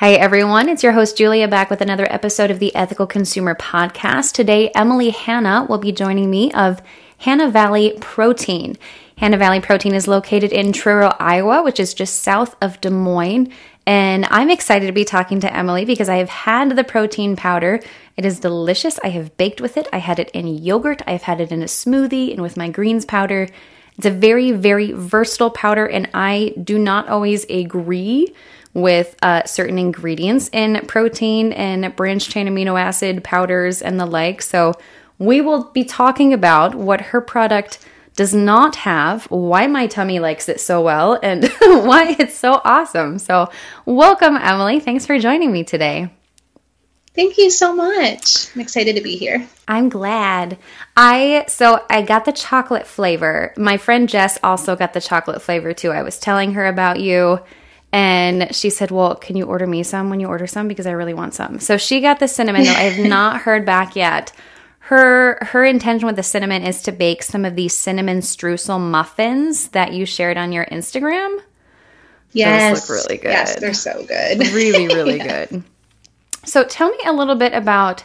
Hi, everyone. It's your host, Julia, back with another episode of the Ethical Consumer Podcast. Today, Emily Hanna will be joining me of Hanna Valley Protein. Hanna Valley Protein is located in Truro, Iowa, which is just south of Des Moines. And I'm excited to be talking to Emily because I have had the protein powder. It is delicious. I have baked with it. I had it in yogurt. I've had it in a smoothie and with my greens powder. It's a very, very versatile powder, and I do not always agree with uh, certain ingredients in protein and branched chain amino acid powders and the like. So, we will be talking about what her product does not have, why my tummy likes it so well, and why it's so awesome. So, welcome, Emily. Thanks for joining me today. Thank you so much. I'm excited to be here. I'm glad. I so I got the chocolate flavor. My friend Jess also got the chocolate flavor too. I was telling her about you and she said, "Well, can you order me some when you order some because I really want some." So she got the cinnamon though. I have not heard back yet. Her her intention with the cinnamon is to bake some of these cinnamon streusel muffins that you shared on your Instagram. Yes. Those look really good. Yes, they're so good. Really, really yeah. good. So tell me a little bit about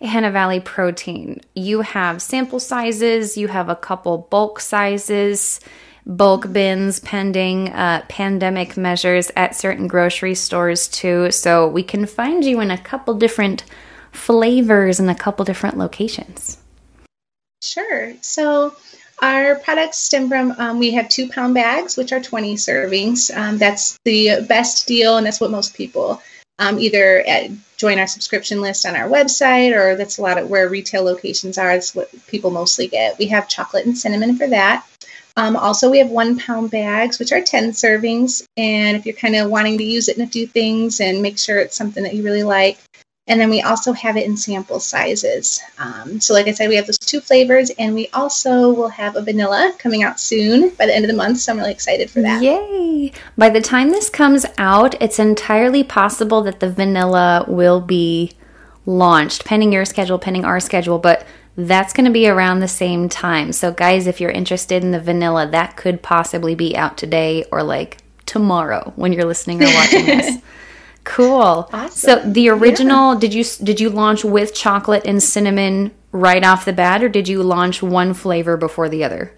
Hanna Valley Protein. You have sample sizes, you have a couple bulk sizes bulk bins pending uh, pandemic measures at certain grocery stores too. So we can find you in a couple different flavors in a couple different locations. Sure. So our products stem from um, we have two pound bags, which are 20 servings. Um, that's the best deal, and that's what most people um, either at, join our subscription list on our website, or that's a lot of where retail locations are. That's what people mostly get. We have chocolate and cinnamon for that. Um, also, we have one pound bags, which are 10 servings. And if you're kind of wanting to use it in a few things and make sure it's something that you really like. And then we also have it in sample sizes. Um, so, like I said, we have those two flavors, and we also will have a vanilla coming out soon by the end of the month. So, I'm really excited for that. Yay! By the time this comes out, it's entirely possible that the vanilla will be launched, pending your schedule, pending our schedule. But that's going to be around the same time. So, guys, if you're interested in the vanilla, that could possibly be out today or like tomorrow when you're listening or watching this. Cool. Awesome. So the original yeah. did you did you launch with chocolate and cinnamon right off the bat or did you launch one flavor before the other?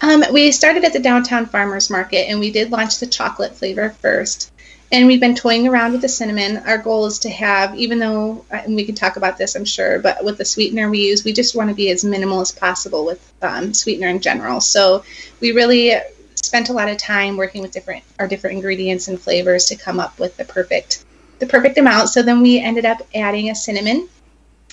Um, we started at the downtown farmers market and we did launch the chocolate flavor first. And we've been toying around with the cinnamon. Our goal is to have, even though, uh, and we can talk about this, I'm sure, but with the sweetener we use, we just want to be as minimal as possible with um, sweetener in general. So we really spent a lot of time working with different our different ingredients and flavors to come up with the perfect the perfect amount. So then we ended up adding a cinnamon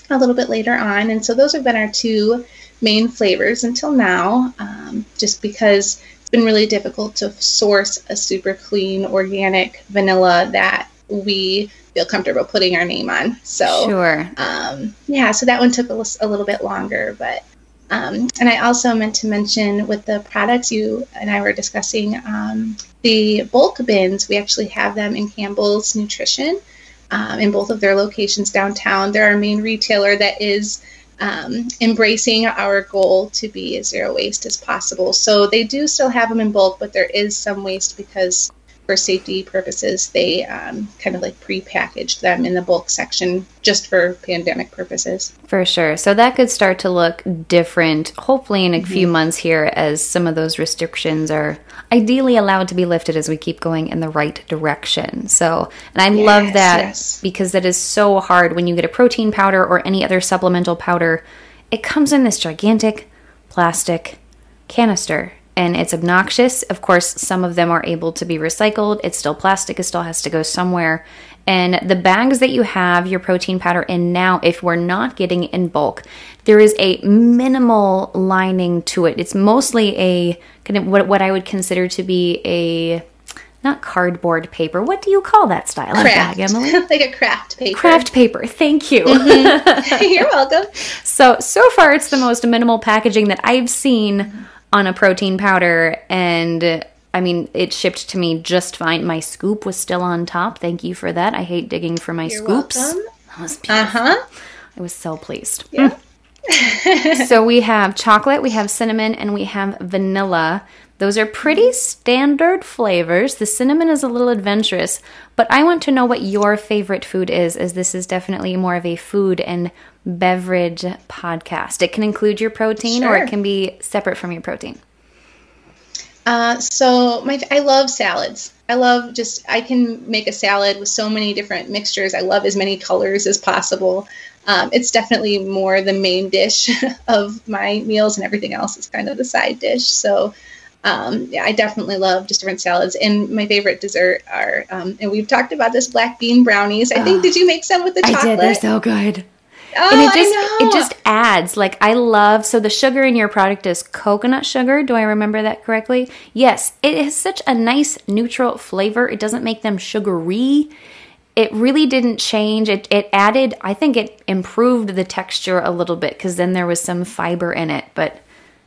a little bit later on, and so those have been our two main flavors until now. Um, just because been really difficult to source a super clean organic vanilla that we feel comfortable putting our name on. So, sure. Um, yeah, so that one took a, a little bit longer, but um, and I also meant to mention with the products you and I were discussing um, the bulk bins. We actually have them in Campbell's Nutrition um, in both of their locations downtown. They're our main retailer that is um, embracing our goal to be as zero waste as possible. So they do still have them in bulk, but there is some waste because for safety purposes, they um, kind of like pre-packaged them in the bulk section just for pandemic purposes. For sure. So that could start to look different, hopefully, in a mm-hmm. few months here as some of those restrictions are ideally allowed to be lifted as we keep going in the right direction. So, and I yes, love that yes. because that is so hard when you get a protein powder or any other supplemental powder. It comes in this gigantic plastic canister and it's obnoxious. Of course, some of them are able to be recycled. It's still plastic, it still has to go somewhere. And the bags that you have your protein powder in now, if we're not getting it in bulk, there is a minimal lining to it. It's mostly a kind of what, what I would consider to be a not cardboard paper. What do you call that style craft. bag, Emily? like a craft paper. Craft paper. Thank you. Mm-hmm. You're welcome. So so far, it's the most minimal packaging that I've seen on a protein powder and I mean, it shipped to me just fine. My scoop was still on top. Thank you for that. I hate digging for my You're scoops. Welcome. That was beautiful. Uh-huh. I was so pleased. Yeah. so we have chocolate, we have cinnamon, and we have vanilla. Those are pretty standard flavors. The cinnamon is a little adventurous, but I want to know what your favorite food is, as this is definitely more of a food and beverage podcast. It can include your protein sure. or it can be separate from your protein. Uh, so my I love salads. I love just I can make a salad with so many different mixtures. I love as many colors as possible. Um, it's definitely more the main dish of my meals, and everything else is kind of the side dish. So um, yeah, I definitely love just different salads. And my favorite dessert are, um, and we've talked about this black bean brownies. I think did you make some with the chocolate? I did. They're so good. Oh, and it just it just adds like I love so the sugar in your product is coconut sugar. Do I remember that correctly? Yes, it has such a nice neutral flavor. It doesn't make them sugary. It really didn't change. It it added. I think it improved the texture a little bit because then there was some fiber in it. But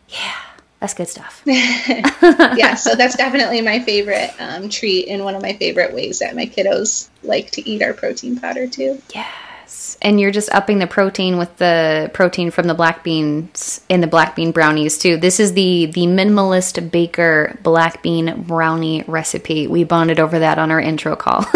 yeah, that's good stuff. yeah, so that's definitely my favorite um, treat and one of my favorite ways that my kiddos like to eat our protein powder too. Yeah and you're just upping the protein with the protein from the black beans in the black bean brownies too. This is the the minimalist baker black bean brownie recipe. We bonded over that on our intro call.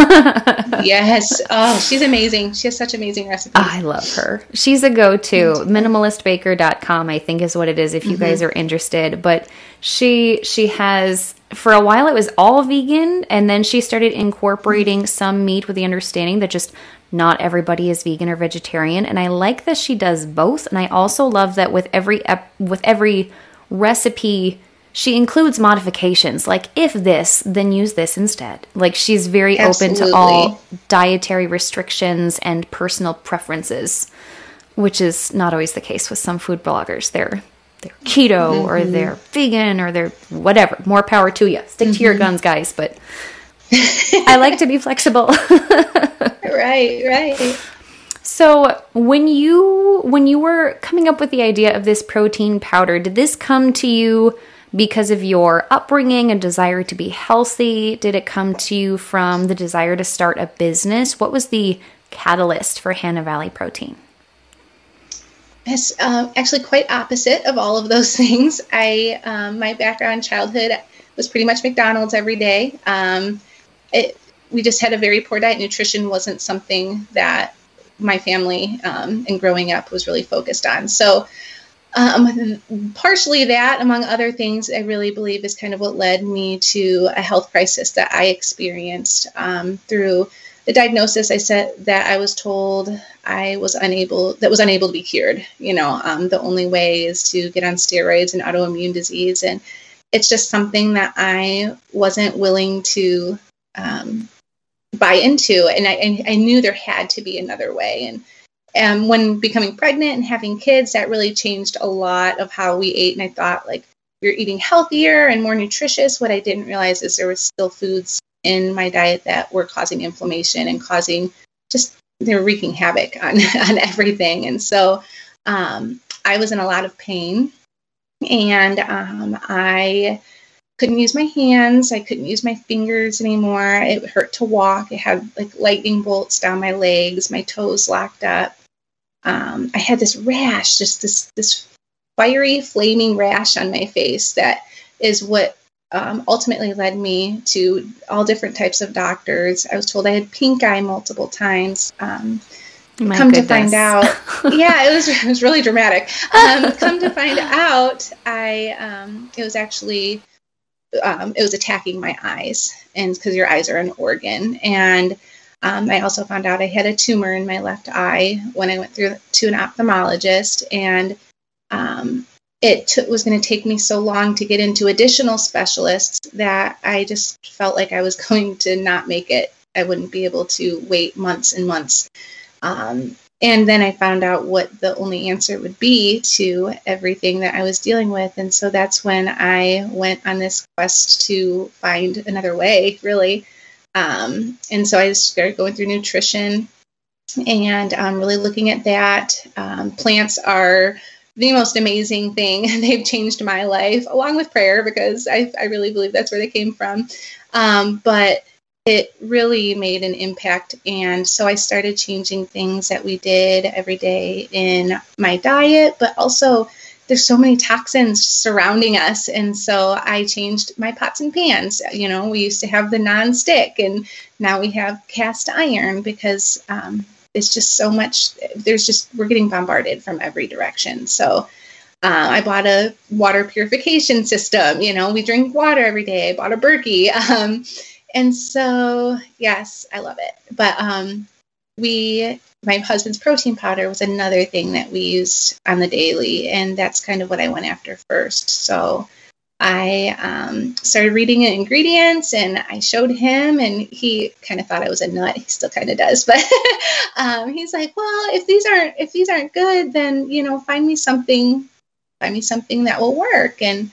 yes. Oh, she's amazing. She has such amazing recipes. I love her. She's a go-to. Minimalistbaker.com I think is what it is if you mm-hmm. guys are interested, but she she has for a while it was all vegan and then she started incorporating some meat with the understanding that just not everybody is vegan or vegetarian and I like that she does both and I also love that with every ep- with every recipe she includes modifications like if this then use this instead like she's very Absolutely. open to all dietary restrictions and personal preferences which is not always the case with some food bloggers they're they're keto mm-hmm. or they're vegan or they're whatever more power to you stick mm-hmm. to your mm-hmm. guns guys but I like to be flexible. right, right. So, when you when you were coming up with the idea of this protein powder, did this come to you because of your upbringing and desire to be healthy? Did it come to you from the desire to start a business? What was the catalyst for Hannah Valley Protein? It's uh, actually quite opposite of all of those things. I um, my background childhood was pretty much McDonald's every day. Um, it, we just had a very poor diet. Nutrition wasn't something that my family um, and growing up was really focused on. So, um, partially that, among other things, I really believe is kind of what led me to a health crisis that I experienced um, through the diagnosis. I said that I was told I was unable, that was unable to be cured. You know, um, the only way is to get on steroids and autoimmune disease, and it's just something that I wasn't willing to um, buy into. And I, I knew there had to be another way. And and when becoming pregnant and having kids, that really changed a lot of how we ate. And I thought, like, we are eating healthier and more nutritious. What I didn't realize is there was still foods in my diet that were causing inflammation and causing just they were wreaking havoc on on everything. And so um, I was in a lot of pain, and um, I couldn't use my hands. I couldn't use my fingers anymore. It hurt to walk. I had like lightning bolts down my legs. My toes locked up. Um, I had this rash, just this this fiery, flaming rash on my face. That is what um, ultimately led me to all different types of doctors. I was told I had pink eye multiple times. Um, come goodness. to find out, yeah, it was it was really dramatic. Um, come to find out, I um, it was actually um, it was attacking my eyes, and because your eyes are an organ. And um, I also found out I had a tumor in my left eye when I went through to an ophthalmologist, and um, it t- was going to take me so long to get into additional specialists that I just felt like I was going to not make it. I wouldn't be able to wait months and months. Um, and then I found out what the only answer would be to everything that I was dealing with. And so that's when I went on this quest to find another way, really. Um, and so I started going through nutrition and um, really looking at that. Um, plants are the most amazing thing. They've changed my life along with prayer because I, I really believe that's where they came from. Um, but it really made an impact. And so I started changing things that we did every day in my diet, but also there's so many toxins surrounding us. And so I changed my pots and pans. You know, we used to have the non-stick and now we have cast iron because um, it's just so much, there's just, we're getting bombarded from every direction. So uh, I bought a water purification system. You know, we drink water every day. I bought a Berkey. Um, and so, yes, I love it. But um, we, my husband's protein powder was another thing that we used on the daily. And that's kind of what I went after first. So I um, started reading the ingredients and I showed him, and he kind of thought I was a nut. He still kind of does, but um, he's like, "Well, if these aren't if these aren't good, then you know, find me something find me something that will work. And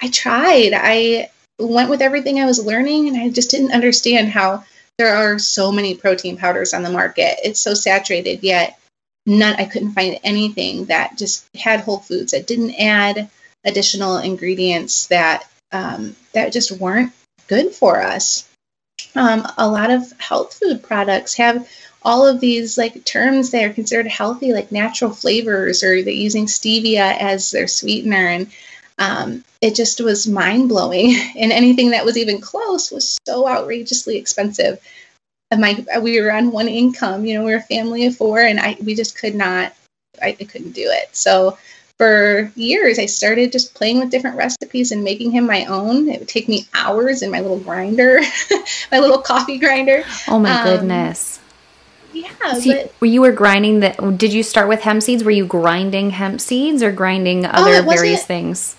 I tried. I went with everything I was learning, and I just didn't understand how there are so many protein powders on the market. It's so saturated, yet none. I couldn't find anything that just had whole foods that didn't add additional ingredients that um, that just weren't good for us. Um, a lot of health food products have all of these like terms that are considered healthy, like natural flavors, or they're using stevia as their sweetener, and um, it just was mind blowing. And anything that was even close was so outrageously expensive. And my we were on one income, you know, we were a family of four, and I we just could not, I, I couldn't do it. So for years, I started just playing with different recipes and making him my own. It would take me hours in my little grinder, my little coffee grinder. Oh my um, goodness. Yeah, so but, you, you were grinding that. Did you start with hemp seeds? Were you grinding hemp seeds or grinding oh, other oh, various things?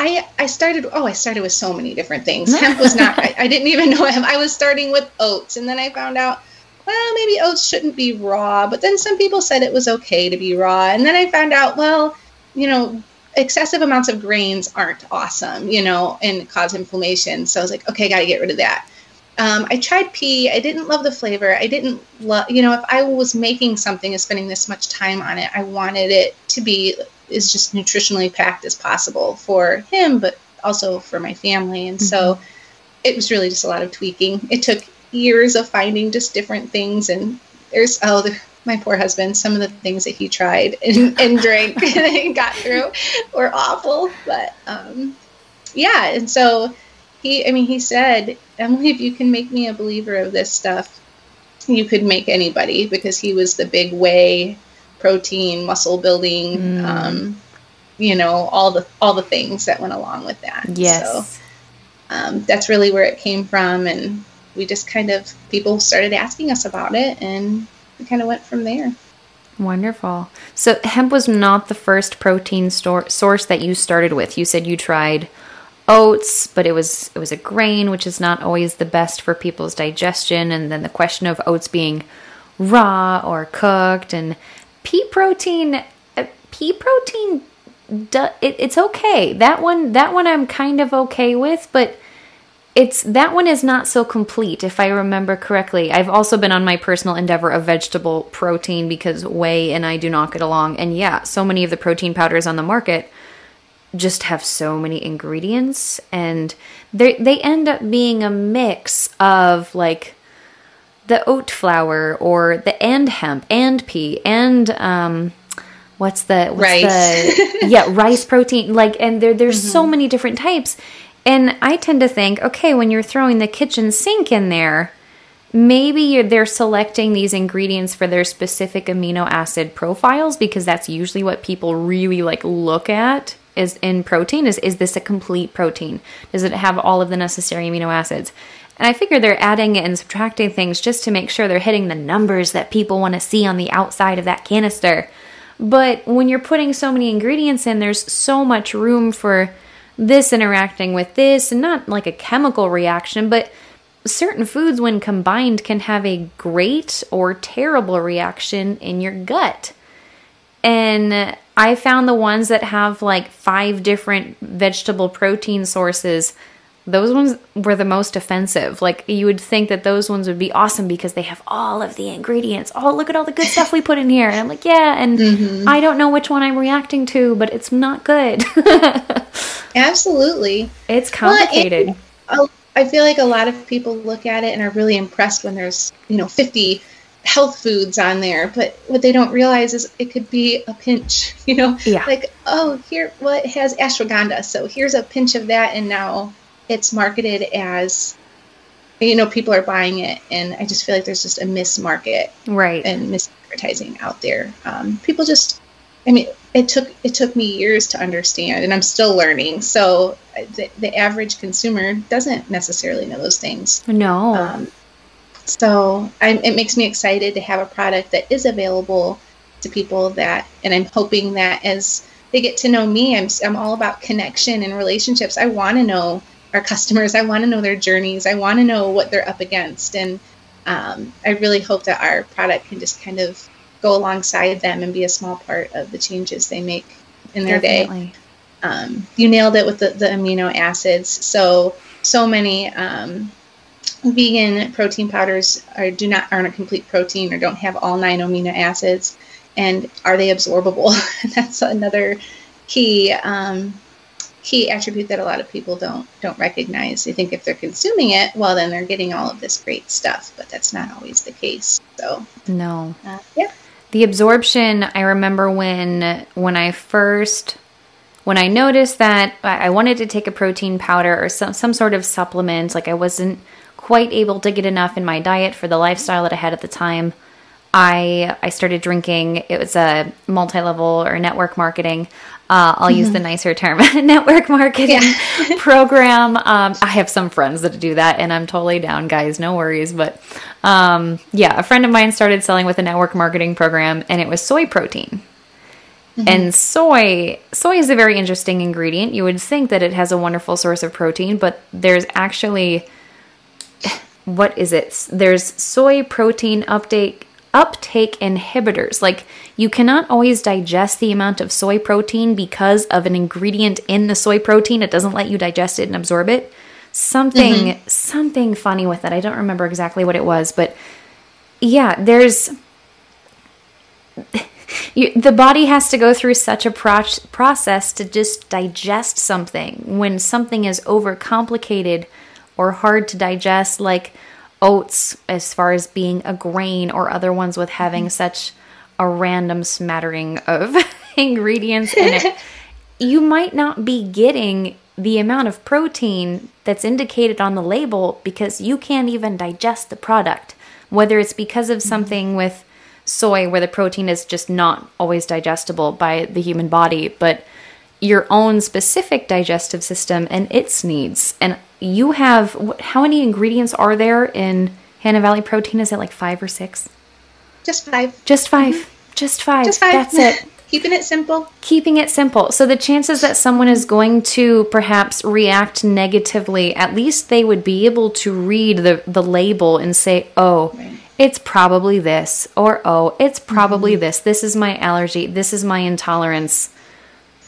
I I started. Oh, I started with so many different things. hemp was not. I, I didn't even know hemp. I was starting with oats, and then I found out. Well, maybe oats shouldn't be raw, but then some people said it was okay to be raw, and then I found out. Well, you know, excessive amounts of grains aren't awesome, you know, and cause inflammation. So I was like, okay, got to get rid of that. Um, I tried pea. I didn't love the flavor. I didn't love, you know, if I was making something and spending this much time on it, I wanted it to be as just nutritionally packed as possible for him, but also for my family. And mm-hmm. so it was really just a lot of tweaking. It took years of finding just different things. And there's, oh, the, my poor husband, some of the things that he tried and, and drank and got through were awful. But um, yeah, and so he, I mean, he said, Emily, if you can make me a believer of this stuff, you could make anybody because he was the big whey, protein, muscle building, mm. um, you know, all the all the things that went along with that. Yes. So um, that's really where it came from, and we just kind of people started asking us about it, and we kind of went from there. Wonderful. So hemp was not the first protein store, source that you started with. You said you tried oats, but it was it was a grain, which is not always the best for people's digestion. And then the question of oats being raw or cooked, and pea protein. Uh, pea protein, it's okay. That one, that one, I'm kind of okay with, but it's that one is not so complete if i remember correctly i've also been on my personal endeavor of vegetable protein because whey and i do not get along and yeah so many of the protein powders on the market just have so many ingredients and they they end up being a mix of like the oat flour or the and hemp and pea and um what's the what's rice the, yeah rice protein like and there there's mm-hmm. so many different types and I tend to think okay when you're throwing the kitchen sink in there maybe they're selecting these ingredients for their specific amino acid profiles because that's usually what people really like look at is in protein is is this a complete protein? Does it have all of the necessary amino acids? And I figure they're adding and subtracting things just to make sure they're hitting the numbers that people want to see on the outside of that canister. But when you're putting so many ingredients in, there's so much room for this interacting with this, and not like a chemical reaction, but certain foods, when combined, can have a great or terrible reaction in your gut. And I found the ones that have like five different vegetable protein sources. Those ones were the most offensive. Like you would think that those ones would be awesome because they have all of the ingredients. Oh, look at all the good stuff we put in here. And I'm like, yeah, and mm-hmm. I don't know which one I'm reacting to, but it's not good. Absolutely. It's complicated. Well, I feel like a lot of people look at it and are really impressed when there's, you know, 50 health foods on there, but what they don't realize is it could be a pinch, you know? Yeah. Like, oh, here, well, it has ashwagandha, so here's a pinch of that, and now it's marketed as, you know, people are buying it, and I just feel like there's just a mismarket right and misadvertising out there. Um, people just, I mean, it took it took me years to understand, and I'm still learning. So the, the average consumer doesn't necessarily know those things. no Um, so I'm, it makes me excited to have a product that is available to people that, and I'm hoping that as they get to know me, I'm, I'm all about connection and relationships. I want to know our customers. I want to know their journeys. I want to know what they're up against. And um, I really hope that our product can just kind of go alongside them and be a small part of the changes they make in their day definitely um, you nailed it with the, the amino acids. So so many um, vegan protein powders are do not aren't a complete protein or don't have all nine amino acids, and are they absorbable? That's another key um, key attribute that a lot of people don't don't recognize. They think if they're consuming it, well, then they're getting all of this great stuff, but that's not always the case. So no uh, yeah. the absorption i remember when when i first when i noticed that i wanted to take a protein powder or some, some sort of supplement like i wasn't quite able to get enough in my diet for the lifestyle that i had at the time i i started drinking it was a multi-level or network marketing uh, i'll use the nicer term network marketing program. Um, i have some friends that do that and i'm totally down guys. No worries. But um, yeah a friend of mine started selling with a network marketing program and it was soy protein. And soy soy is a very interesting ingredient. You would think that it has a wonderful source of protein but there's actually what is it? There's soy protein uptake uptake inhibitors. Like you cannot always digest the amount of soy protein because of an ingredient in the soy protein. It doesn't let you digest it and absorb it. Something mm-hmm. something funny with it. I don't remember exactly what it was but yeah there's you, the body has to go through such a pro- process to just digest something when something is overcomplicated or hard to digest like oats as far as being a grain or other ones with having mm-hmm. such a random smattering of ingredients in it you might not be getting the amount of protein that's indicated on the label because you can't even digest the product whether it's because of mm-hmm. something with soy where the protein is just not always digestible by the human body, but your own specific digestive system and its needs. And you have how many ingredients are there in Hannah Valley protein? Is it like five or six? Just five. Just 5 mm-hmm. Just five. Just five. That's it. Keeping it simple. Keeping it simple. So the chances that someone is going to perhaps react negatively, at least they would be able to read the, the label and say, oh, Right. it's probably this, or oh, it's probably mm-hmm. this. This is my allergy. This is my intolerance.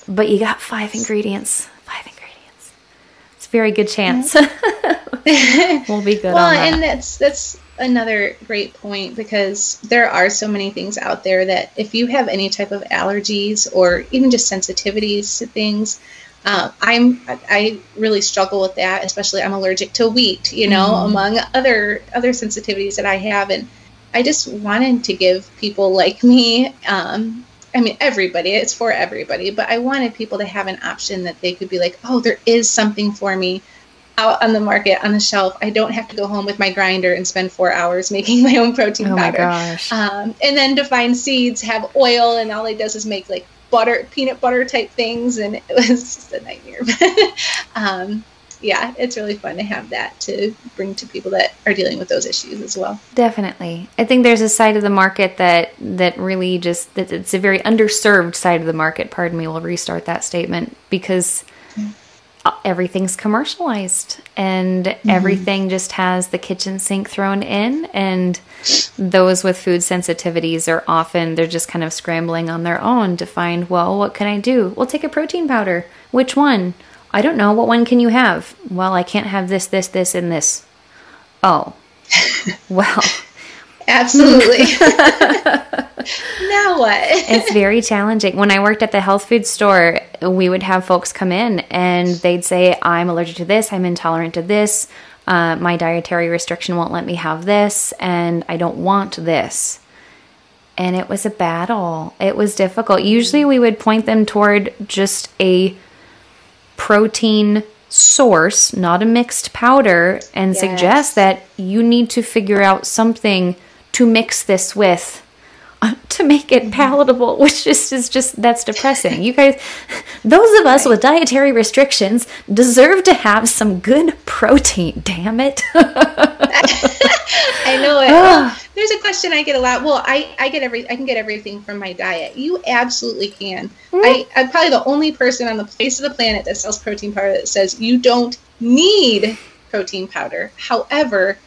But you got five ingredients. Five ingredients. It's a very good chance. Mm-hmm. we'll be good well, on that. and that's that's another great point because there are so many things out there that if you have any type of allergies or even just sensitivities to things, uh, I'm I really struggle with that. Especially I'm allergic to wheat, you know, among other other sensitivities that I have, and I just wanted to give people like me. Um, I mean, everybody, it's for everybody, but I wanted people to have an option that they could be like, oh, there is something for me out on the market on the shelf. I don't have to go home with my grinder and spend four hours making my own protein Oh my powder. gosh. Um, and then to find seeds have oil, and all it does is make like butter, peanut butter type things, and it was just a nightmare. um, yeah, it's really fun to have that to bring to people that are dealing with those issues as well. Definitely. I think there's a side of the market that that really just that it's a very underserved side of the market. Pardon me, we'll restart that statement because everything's commercialized and mm-hmm. everything just has the kitchen sink thrown in and those with food sensitivities are often they're just kind of scrambling on their own to find well what can i do? Well take a protein powder. Which one? I don't know. What one can you have? Well i can't have this this this and this. Oh. Well Absolutely. now what? it's very challenging. When I worked at the health food store, we would have folks come in and they'd say, I'm allergic to this, I'm intolerant to this, uh, my dietary restriction won't let me have this, and I don't want this. And it was a battle. It was difficult. Usually, we would point them toward just a protein source, not a mixed powder, and yes. suggest that you need to figure out something to mix this with uh, to make it mm-hmm. palatable, which just is just that's depressing. You guys, those of us right. with dietary restrictions deserve to have some good protein. Damn it! I know it. Ah. well, there's a question I get a lot. Well, I, I get every I can get everything from my diet. You absolutely can. Mm-hmm. I, I'm probably the only person on the face of the planet that sells protein powder that says you don't need protein powder. However,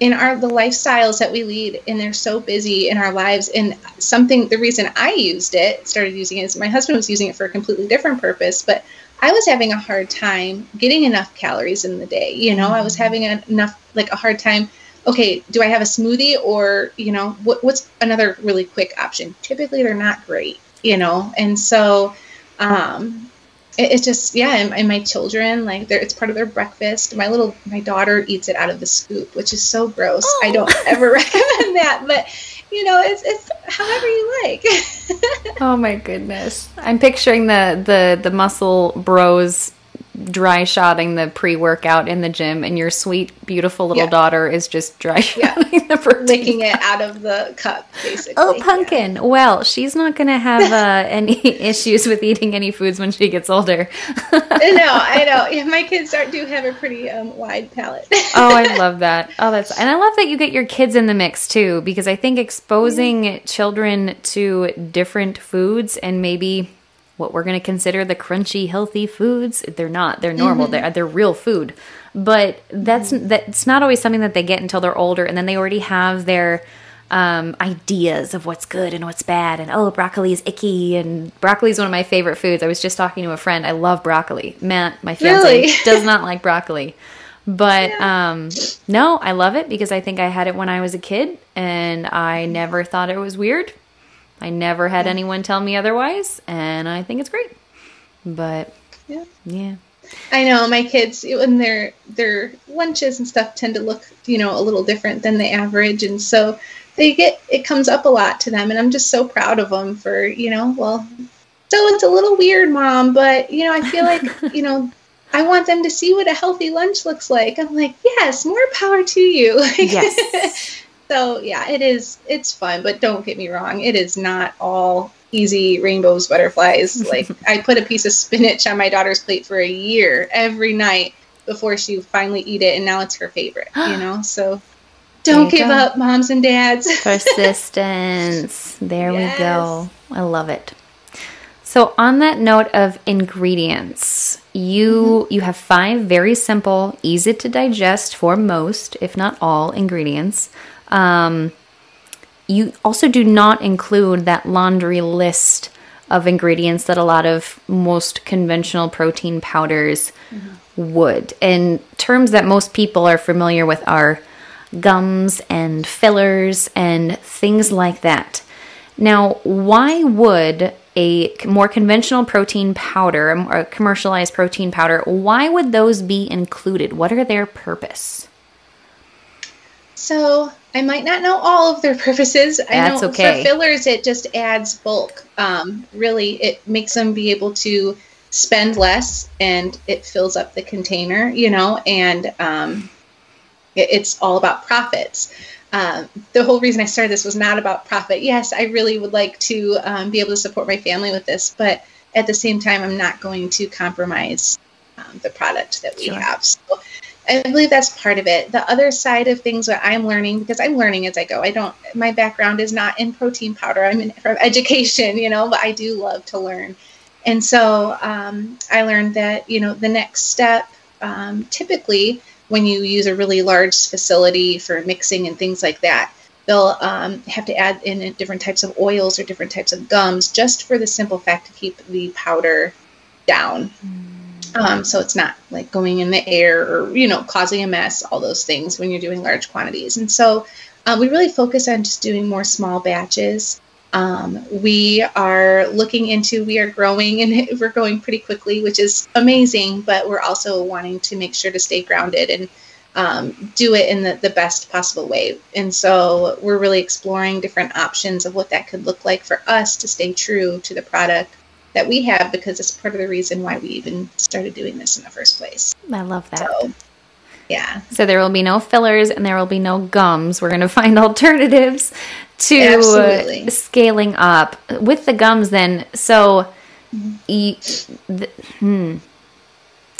in our the lifestyles that we lead and they're so busy in our lives. And something the reason i used it started using it is my husband was using it for a completely different purpose but i was having a hard time getting enough calories in the day. You know i was having enough like a hard time okay do i have a smoothie or you know what, what's another really quick option? Typically they're not great you know? And so um it, it's just yeah and, and, my children like it's part of their breakfast. My little my daughter eats it out of the scoop which is so gross. Oh. i don't oh. ever recommend that but you know it's it's however you like. Oh my goodness. I'm picturing the the the muscle bros dry shotting the pre workout in the gym, and your sweet, beautiful little yeah. daughter is just dry shotting yeah. the protein. Licking it out of the cup, basically. Oh, pumpkin. Yeah. Well, she's not going to have uh, any issues with eating any foods when she gets older. no, I know. Yeah, my kids are, do have a pretty um, wide palate. oh, I love that. Oh, that's, and I love that you get your kids in the mix too, because I think exposing mm-hmm. children to different foods and maybe what we're going to consider the crunchy healthy foods they're not they're normal mm-hmm. they're, they're real food but that's mm-hmm. that's not always something that they get until they're older and then they already have their um, ideas of what's good and what's bad and oh broccoli is icky and broccoli is one of my favorite foods i was just talking to a friend i love broccoli matt my fiance really? does not like broccoli but yeah. um, no i love it because i think i had it when i was a kid and i never thought it was weird I never had yeah. anyone tell me otherwise, and I think it's great. But yeah, yeah. I know my kids when their their lunches and stuff tend to look, you know, a little different than the average, and so they get it comes up a lot to them, and I'm just so proud of them for you know, well, so it's a little weird, mom, but you know, I feel like you know. I want them to see what a healthy lunch looks like. I'm like, yes, more power to you. yes. So yeah, it is. It's fun, but don't get me wrong. It is not all easy rainbows, butterflies. like I put a piece of spinach on my daughter's plate for a year every night before she finally eat it, and now it's her favorite. You know, so don't give go. up, moms and dads. Persistence. There yes. we go. I love it. So on that note of ingredients, you mm-hmm. you have five very simple, easy to digest for most, if not all, ingredients. Um, you also do not include that laundry list of ingredients that a lot of most conventional protein powders mm-hmm. would. And terms that most people are familiar with are gums and fillers and things like that. Now, why would a more conventional protein powder, a commercialized protein powder, why would those be included? What are their purpose? So, I might not know all of their purposes. I That's know okay. for fillers, it just adds bulk. Um, really, it makes them be able to spend less, and it fills up the container. You know, and um, it, it's all about profits. Um, the whole reason I started this was not about profit. Yes, I really would like to um, be able to support my family with this, but at the same time, I'm not going to compromise um, the product that we sure. have. So I believe that's part of it. The other side of things that I'm learning, because I'm learning as I go. I don't. My background is not in protein powder. I'm in from education, you know, but I do love to learn. And so um, I learned that you know the next step, um, typically when you use a really large facility for mixing and things like that, they'll um, have to add in different types of oils or different types of gums just for the simple fact to keep the powder down. Mm. Um, so it's not like going in the air or, you know, causing a mess, all those things when you're doing large quantities. And so uh, we really focus on just doing more small batches. Um, we are looking into, we are growing and we're growing pretty quickly, which is amazing, but we're also wanting to make sure to stay grounded and um, do it in the, the best possible way. And so we're really exploring different options of what that could look like for us to stay true to the product that we have because it's part of the reason why we even started doing this in the first place. I love that. So, yeah. So there will be no fillers and there will be no gums. We're going to find alternatives to Absolutely. scaling up with the gums. Then, so, e- the, hmm.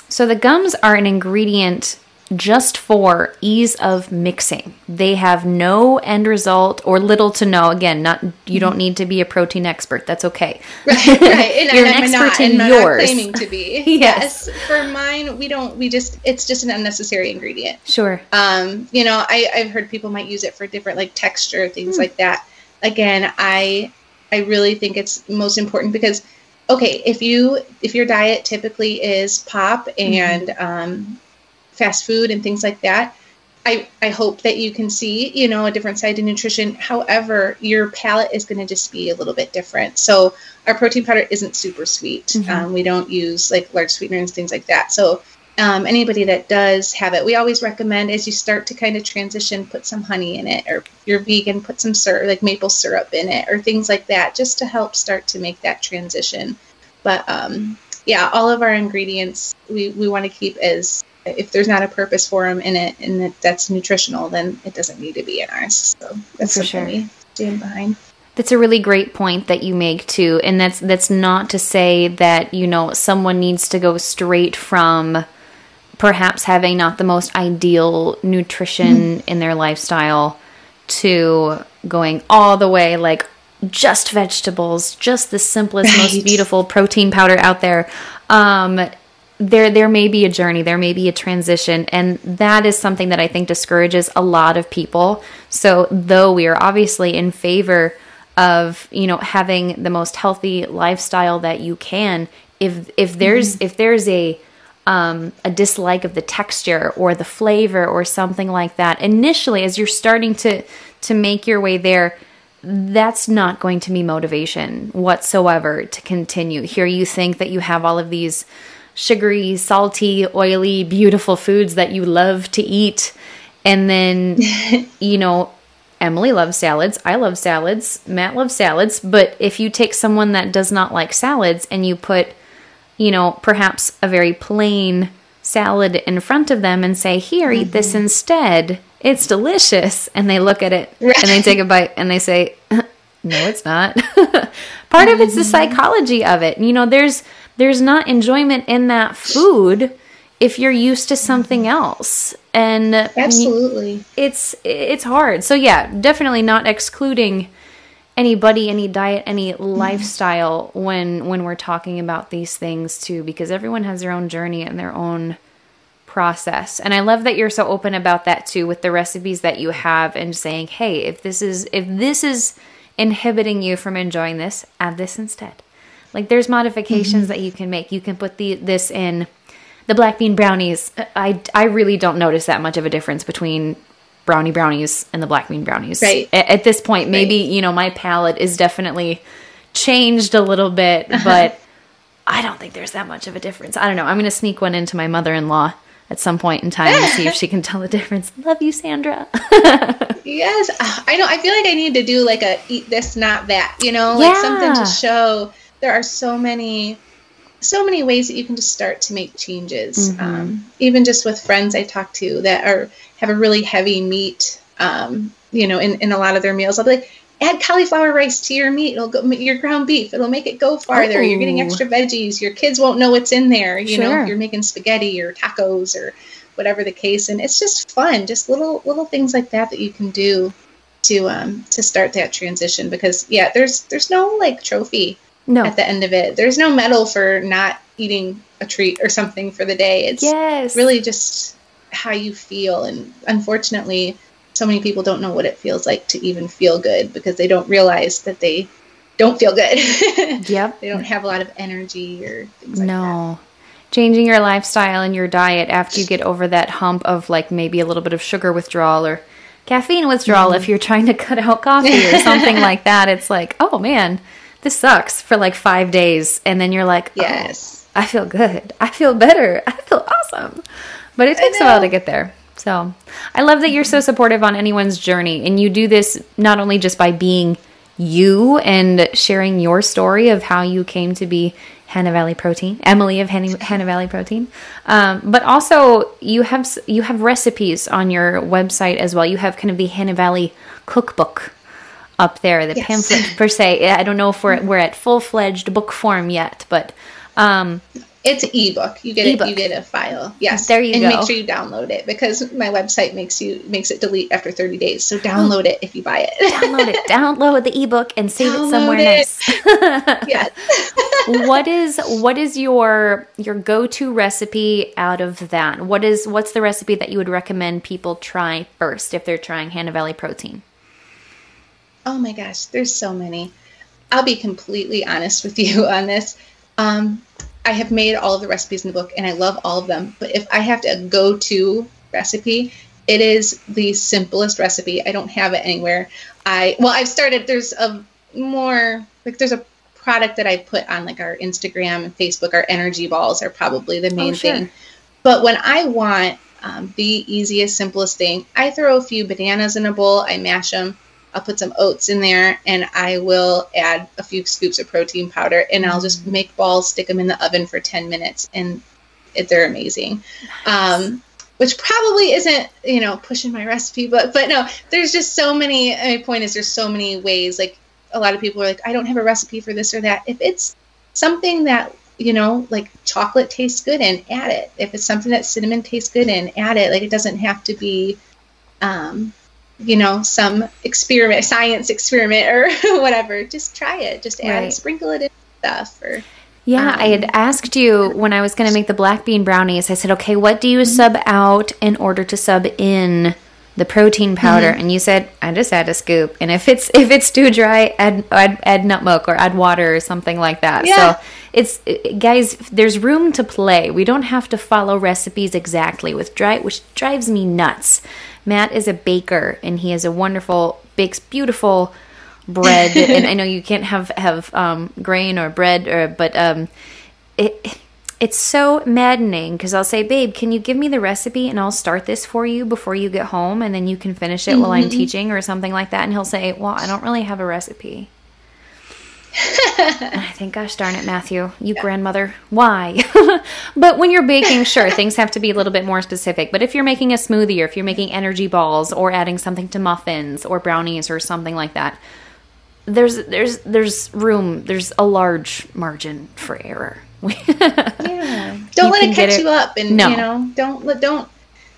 so the gums are an ingredient just for ease of mixing. They have no end result or little to no. Again, not you don't need to be a protein expert. That's okay. Right, right. And, You're and an I'm expert not, in I'm yours. claiming to be. Yes. For mine, we don't. We just. It's just an unnecessary ingredient. Sure. Um, you know, I, I've heard people might use it for different like texture things like that. Again, I I really think it's most important because okay, if you if your diet typically is pop and um, fast food and things like that, I I hope that you can see you know a different side to nutrition. However, your palate is going to just be a little bit different. So our protein powder isn't super sweet. Mhm. Um, we don't use like large sweeteners things like that. So um, anybody that does have it, we always recommend as you start to kind of transition, put some honey in it, or you're vegan, put some syrup, like maple syrup in it, or things like that, just to help start to make that transition. But um, yeah, all of our ingredients we, we want to keep as if there's not a purpose for them in it and that that's nutritional, then it doesn't need to be in ours. So that's For sure. we stand behind. That's a really great point that you make too, and that's that's not to say that you know someone needs to go straight from perhaps having not the most ideal nutrition in their lifestyle to going all the way like just vegetables, just the simplest, most beautiful protein powder out there. Um, there there may be a journey there may be a transition and that is something that i think discourages a lot of people so though we are obviously in favor of you know having the most healthy lifestyle that you can if if there's if there's a um, a dislike of the texture or the flavor or something like that initially as you're starting to to make your way there that's not going to be motivation whatsoever to continue. Here you think that you have all of these sugary, salty, oily, beautiful foods that you love to eat. And then, you know, Emily loves salads. I love salads. Matt loves salads. But if you take someone that does not like salads and you put, you know, perhaps a very plain salad in front of them and say, Here, eat this mm-hmm. instead. It's delicious. And they look at it and they take a bite and they say, No, it's not. Part of it's the mm-hmm. psychology of it. You know, there's there's not enjoyment in that food if you're used to something else. And Absolutely. it's it's hard. So yeah, definitely not excluding anybody, any diet, any lifestyle when when we're talking about these things too, because everyone has their own journey and their own process. And I love that you're so open about that too with the recipes that you have and saying, "Hey, if this is if this is inhibiting you from enjoying this, add this instead." Like there's modifications mm-hmm. that you can make. You can put the this in the black bean brownies. Uh, I I really don't notice that much of a difference between brownie brownies and the black bean brownies. Right. A- At, this point, maybe you know my palate is definitely changed a little bit, but I don't think there's that much of a difference. I don't know. I'm gonna sneak one into my mother-in-law at some point in time and see if she can tell the difference. Love you, Sandra. Yes, I know. I feel like I need to do like a eat this, not that. You know, like something to show. There are so many, so many ways that you can just start to make changes. Mm-hmm. Um, even just with friends I talk to that are have a really heavy meat. Um, you know, in, in a lot of their meals, I'll be like, add cauliflower rice to your meat. It'll go your ground beef. It'll make it go farther. You're getting extra veggies. Your kids won't know what's in there. You know, Sure. if you're making spaghetti or tacos or whatever the case. And it's just fun. Just little little things like that that you can do to um to start that transition because yeah there's there's no like trophy No. at the end of it there's no medal for not eating a treat or something for the day it's yes. really just how you feel and unfortunately so many people don't know what it feels like to even feel good because they don't realize that they don't feel good Yep. they don't have a lot of energy or things like that No. Changing your lifestyle and your diet after you get over that hump of like maybe a little bit of sugar withdrawal or caffeine withdrawal Mm-hmm. if you're trying to cut out coffee or something like that. It's like, oh man, this sucks for like five days. And then you're like, oh, yes I feel good. I feel better. I feel awesome. But it takes a while to get there. So I love that you're so supportive on anyone's journey. And you do this not only just by being you and sharing your story of how you came to be Hannah Valley Protein, Emily of Hannah, Hannah Valley Protein, um, but also you have you have recipes on your website as well. You have kind of the Hannah Valley cookbook up there, the yes. pamphlet per se. I don't know if we're we're at full fledged book form yet, but um, it's ebook. You get it. You get a file. Yes. There you and go. And make sure you download it because my website makes you makes it delete after 30 days. So download it if you buy it. download it. Download the ebook and save download it somewhere it. nice. yes. what is what is your your go to recipe out of that? What is what's the recipe that you would recommend people try first if they're trying Hanna Valley protein? Oh my gosh, there's so many. I'll be completely honest with you on this. Um, I have made all of the recipes in the book and I love all of them. But if I have to go to recipe, it is the simplest recipe. I don't have it anywhere. I well, I've started. There's a more like there's a product that I put on like our Instagram and Facebook. Our energy balls are probably the main oh, sure. thing. But when I want um, the easiest, simplest thing, I throw a few bananas in a bowl. I mash them I'll put some oats in there and I will add a few scoops of protein powder and I'll just mm. make balls, stick them in the oven for 10 minutes and it, they're amazing. Um, which probably isn't, you know, pushing my recipe, but, but no, there's just so many, my point is there's so many ways, like a lot of people are like, I don't have a recipe for this or that. If it's something that you know, like chocolate tastes good and add it. If it's something that cinnamon tastes good and add it. Like it doesn't have to be um, you know, some experiment, science experiment or whatever. Just try it. Just add, right. sprinkle it in stuff or. Yeah, um, I had asked you when I was going to make the black bean brownies. I said, "Okay, what do you mm-hmm. sub out in order to sub in the protein powder?" Mm-hmm. And you said, "I just add a scoop, and if it's if it's too dry, add add, add nut milk or add water or something like that." Yeah. So it's guys, there's room to play. We don't have to follow recipes exactly with dry, which drives me nuts Matt is a baker and he has a wonderful, bakes beautiful bread. and I know you can't have have um, grain or bread, or but um, it it's so maddening because I'll say, babe, can you give me the recipe and I'll start this for you before you get home, and then you can finish it mm-hmm. while I'm mm-hmm. teaching or something like that. And he'll say, well, I don't really have a recipe. I think, gosh darn it, Matthew, you yeah. grandmother, why? but when you're baking, sure, things have to be a little bit more specific. But if you're making a smoothie or if you're making energy balls or adding something to muffins or brownies or something like that, there's there's there's room, there's a large margin for error. yeah. Don't let it catch it, you up and no. you know, don't don't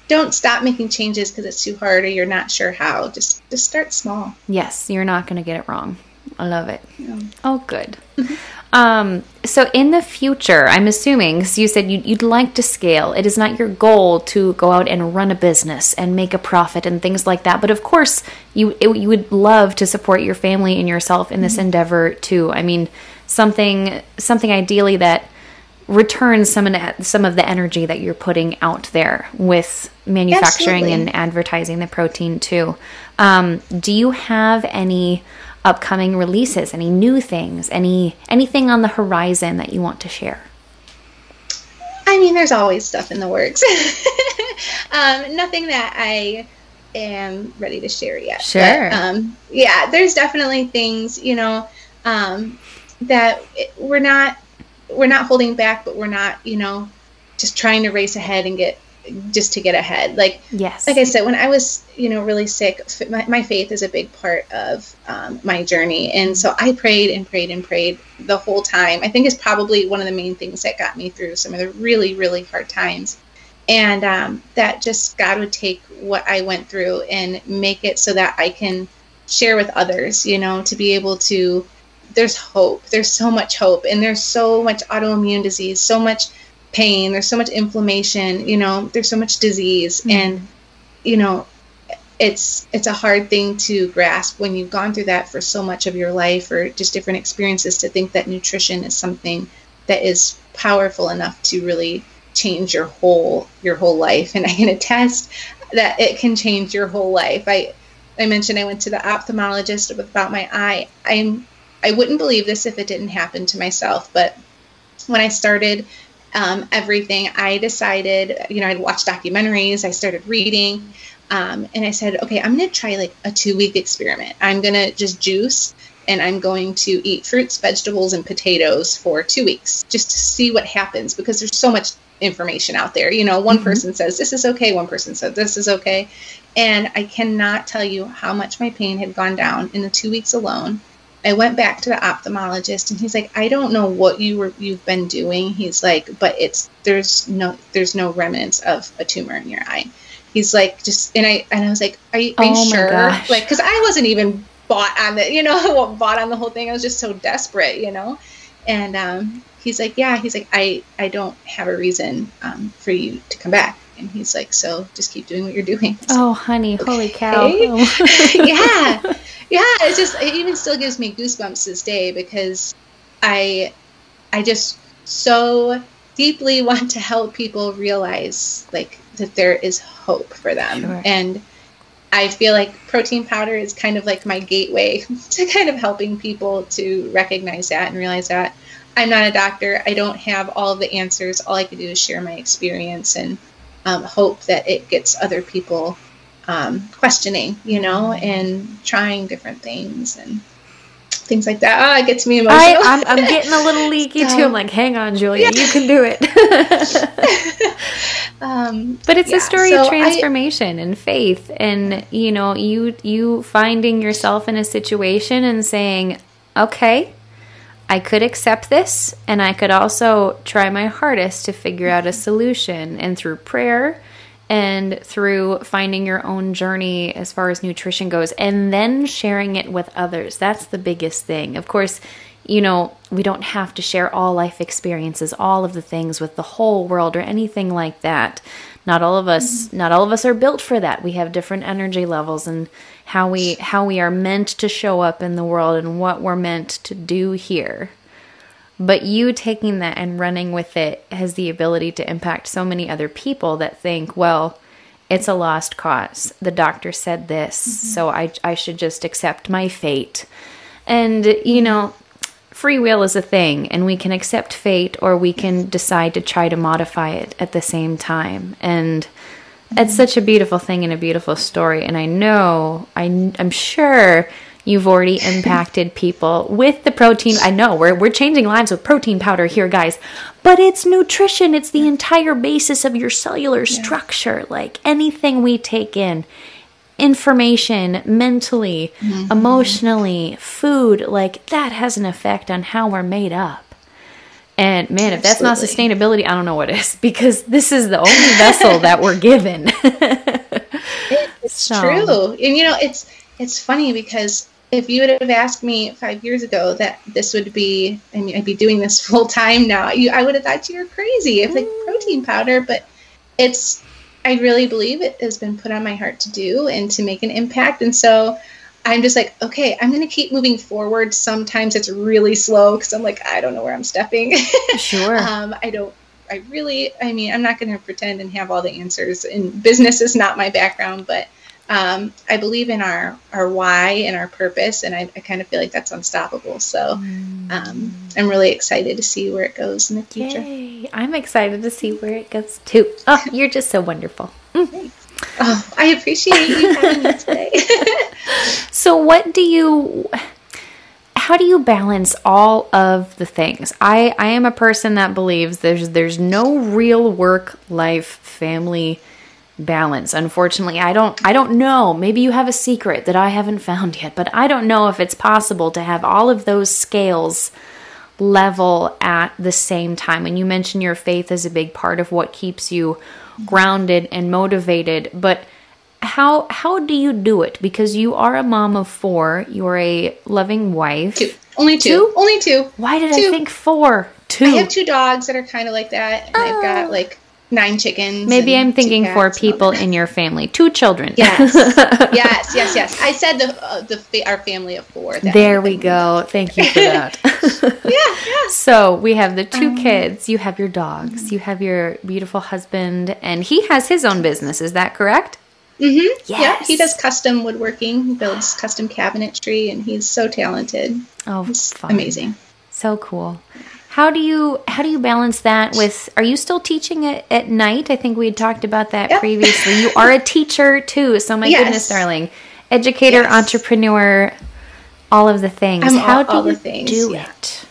don't stop making changes because it's too hard or you're not sure how. Just just start small. Yes, you're not going to get it wrong. I love it. Yeah. Oh, good. um, so, in the future, I'm assuming, because you said you'd, you'd, like to scale, it is not your goal to go out and run a business and make a profit and things like that. But of course, you it, you would love to support your family and yourself in this mm-hmm. endeavor too. I mean, something something ideally that returns some of the, some of the energy that you're putting out there with manufacturing Absolutely. and advertising the protein too. Um, do you have any? Upcoming releases, any new things, any anything on the horizon that you want to share? I mean, there's always stuff in the works. um, nothing that I am ready to share yet. Sure. But, um, yeah, there's definitely things, you know, um, that we're not we're not holding back, but we're not, you know, just trying to race ahead and get just to get ahead. Like, yes, like I said, when I was, you know, really sick, my, my faith is a big part of um, my journey, and so I prayed and prayed and prayed the whole time. I think is probably one of the main things that got me through some of the really, really hard times, and um, that just God would take what I went through and make it so that I can share with others. You know, to be able to. There's hope. There's so much hope, and there's so much autoimmune disease, so much pain there's so much inflammation you know there's so much disease. Mm-hmm. and you know it's it's a hard thing to grasp when you've gone through that for so much of your life or just different experiences to think that nutrition is something that is powerful enough to really change your whole your whole life. And i can attest that it can change your whole life. I i mentioned i went to the ophthalmologist about my eye. I'm i wouldn't believe this if it didn't happen to myself but when i started um, everything, I decided, you know, I'd watch documentaries, I started reading, um, and I said, okay, I'm going to try like a two week experiment. I'm going to just juice and I'm going to eat fruits, vegetables, and potatoes for two weeks just to see what happens because there's so much information out there. You know, one mm-hmm. person says this is okay, one person says this is okay. And I cannot tell you how much my pain had gone down in the two weeks alone. I went back to the ophthalmologist and he's like, I don't know what you were you've been doing. He's like, but it's there's no there's no remnants of a tumor in your eye. He's like, just and I and I was like, Are you, are you oh sure? Like, because I wasn't even bought on the you know bought on the whole thing. I was just so desperate, you know. And um, he's like, yeah. He's like, I I don't have a reason um, for you to come back. And he's like, so just keep doing what you're doing. oh, honey, okay. holy cow! yeah, yeah. It just it even still gives me goosebumps this day because I I just so deeply want to help people realize like that there is hope for them sure. and I feel like protein powder is kind of like my gateway to kind of helping people to recognize that and realize that I'm not a doctor. I don't have all the answers. All I can do is share my experience and um, hope that it gets other people um, questioning, you know, and trying different things and things like that. Oh, it gets me emotional. I, am getting a little leaky so, too. I'm like, hang on, Julia, yeah. you can do it. um, but it's yeah, a story so of transformation I, and faith, and you know, you you finding yourself in a situation and saying, okay. I could accept this, and I could also try my hardest to figure out a solution. And through prayer, and through finding your own journey as far as nutrition goes and then sharing it with others. That's the biggest thing. Of course, you know, we don't have to share all life experiences, all of the things with the whole world or anything like that. Not all of us mm-hmm. not all of us are built for that. We have different energy levels and how we how we are meant to show up in the world and what we're meant to do here. But you taking that and running with it has the ability to impact so many other people that think, well, it's a lost cause. The doctor said this, mm-hmm. so I, I should just accept my fate. And, you know, free will is a thing, and we can accept fate or we can decide to try to modify it at the same time. And mm-hmm. it's such a beautiful thing and a beautiful story. And I know, I, I'm sure You've already impacted people with the protein. I know we're, we're changing lives with protein powder here, guys, but it's nutrition. It's the entire basis of your cellular structure. Like anything we take in, information, mentally, mm-hmm. emotionally, food, like that has an effect on how we're made up. And man, if that's not sustainability, I don't know what is because this is the only vessel that we're given. it's so. true. And you know, it's it's funny because if you would have asked me five years ago that this would be, I mean, I'd be doing this full time now, you, I would have thought you were crazy. It's like mm. protein powder, but it's, I really believe it has been put on my heart to do and to make an impact. And so I'm just like, okay, I'm going to keep moving forward. Sometimes it's really slow because I'm like, I don't know where I'm stepping. Sure. um, I don't, I really, I mean, I'm not going to pretend and have all the answers. And business is not my background, but um, I believe in our our why and our purpose, and I, I kind of feel like that's unstoppable. So um, I'm really excited to see where it goes in the future. Yay. I'm excited to see where it goes too. Oh, you're just so wonderful. Mm. Oh, I appreciate you having me today. so, what do you? How do you balance all of the things? I I am a person that believes there's there's no real work life family balance. Unfortunately, I don't I don't know. Maybe you have a secret that I haven't found yet, but I don't know if it's possible to have all of those scales level at the same time. And you mentioned your faith is a big part of what keeps you grounded and motivated, but how how do you do it? Because you are a mom of 4, you're a loving wife. Two. Only two. two? Only two. Why did two. I think 4? Two. I have two dogs that are kind of like that, and oh. I've got oh. like nine chickens. Maybe I'm thinking for people in your family, two children. Yes, yes, yes, yes. I said the uh, the our family of four. There we go. Thank you for that. yeah, yeah. So we have the two um, kids. You have your dogs. Mm-hmm. You have your beautiful husband, and he has his own business. Is that correct? Mm-hmm. Yes. Yeah, he does custom woodworking. He builds custom cabinetry, and he's so talented. Oh, amazing. So cool. How do you how do you balance that with? Are you still teaching it at night? I think we had talked about that Yep. previously. You are a teacher too, so my Yes. goodness, darling, educator, Yes. entrepreneur, all of the things. I'm how all- do all you things, do yeah. it?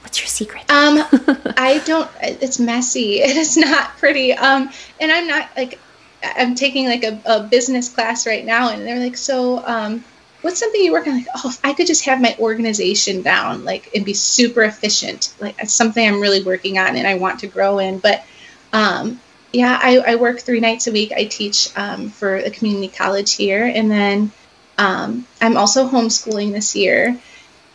What's your secret? Um, I don't. It's messy. It is not pretty. Um, and I'm not like I'm taking like a, a business class right now, and they're like, so um, what's something you work on? Like, oh, if I could just have my organization down, like, and be super efficient. Like, it's something I'm really working on, and I want to grow in. But um, yeah, I, I work three nights a week. I teach um, for a community college here, and then um, I'm also homeschooling this year,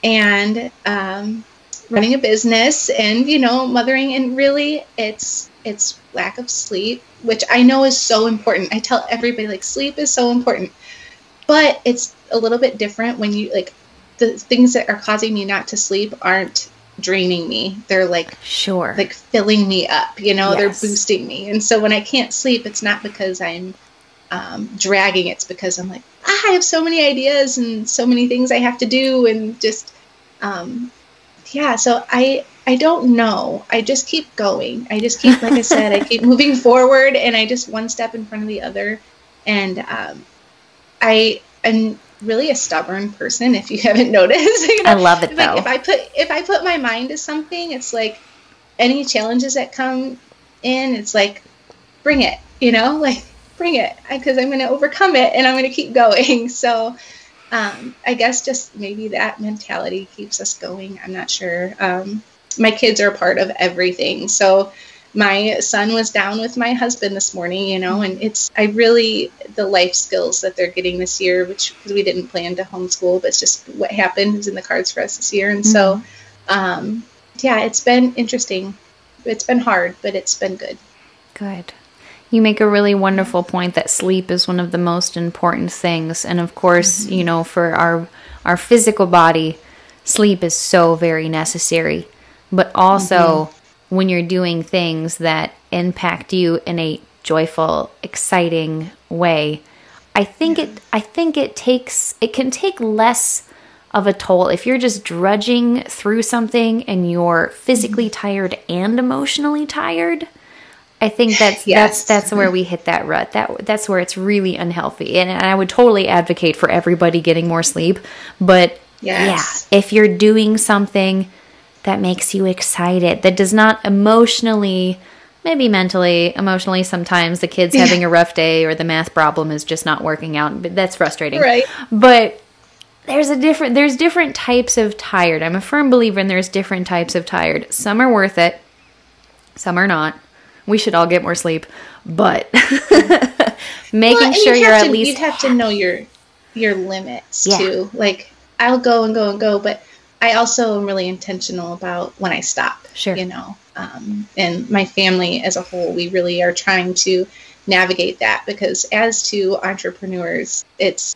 and um, running a business and you know mothering and really it's it's lack of sleep which i know is so important i tell everybody like sleep is so important but it's a little bit different when you like the things that are causing me not to sleep aren't draining me. They're like sure. like filling me up you know Yes. they're boosting me. And so when i can't sleep it's not because i'm um, dragging. It's because i'm like ah, i have so many ideas and so many things i have to do and just um, yeah so i i don't know. I just keep going. I just keep like i said i keep moving forward and i just one step in front of the other. And um, i am really a stubborn person if you haven't noticed you know? I love it like though. if I put if I put my mind to something, it's like any challenges that come in, it's like bring it, you know, like bring it because I'm going to overcome it and I'm going to keep going. So um, I guess just maybe that mentality keeps us going. I'm not sure. Um, my kids are a part of everything, so my son was down with my husband this morning, you know, mm-hmm. and it's, I really, the life skills that they're getting this year, which because we didn't plan to homeschool, but it's just what happened is in the cards for us this year. And so, mm-hmm. um, yeah, it's been interesting. It's been hard, but it's been good. Good. You make a really wonderful point that sleep is one of the most important things and of course, mm-hmm. you know, for our our physical body, sleep is so very necessary. But also when you're doing things that impact you in a joyful, exciting way, I think it I think it takes it can take less of a toll if you're just drudging through something and you're physically mm-hmm. tired and emotionally tired. I think that's Yes. that's that's where we hit that rut. That that's where it's really unhealthy. And, and I would totally advocate for everybody getting more sleep, but Yes. yeah, if you're doing something that makes you excited, that does not emotionally, maybe mentally, emotionally sometimes the kid's having a rough day or the math problem is just not working out, but that's frustrating. Right. But there's a different there's different types of tired. I'm a firm believer in there's different types of tired. Some are worth it, some are not. We should all get more sleep, but making Well, sure you're have at least you'd have to know your your limits Yeah. too. Like I'll go and go and go, but I also am really intentional about when I stop. Sure. You know, um, and my family as a whole, we really are trying to navigate that because as to entrepreneurs, it's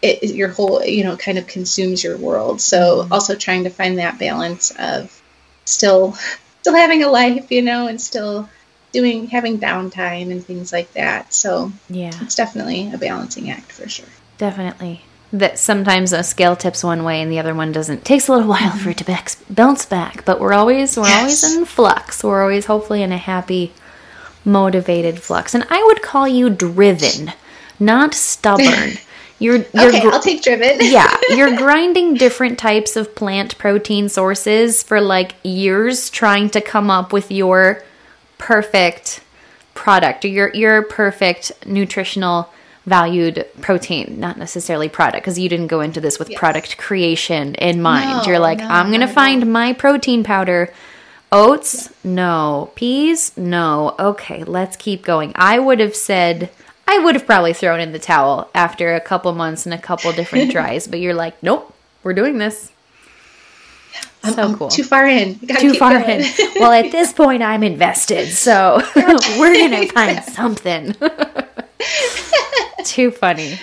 it your whole you know kind of consumes your world. So Mm-hmm. also trying to find that balance of still still having a life, you know, and still doing having downtime and things like that. So yeah. it's definitely a balancing act for sure. Definitely. That sometimes a scale tips one way and the other one doesn't. takes a little while for it to back, bounce back, but we're always we're always in flux. We're always hopefully in a happy, motivated flux. And I would call you driven, not stubborn. You're you're Okay, gr- I'll take driven. yeah, you're grinding different types of plant protein sources for like years trying to come up with your perfect product or your your perfect nutritional valued protein, not necessarily product because you didn't go into this with Yes. product creation in mind. No, you're like, no, I'm going to find my protein powder. Oats? No. Peas? No. Okay, let's keep going. I would have said I would have probably thrown in the towel after a couple months and a couple different tries, but you're like, nope, we're doing this. I'm, so I'm cool. Too far in. Too far going. in. Well, at this point, I'm invested, so we're gonna find something. Too funny.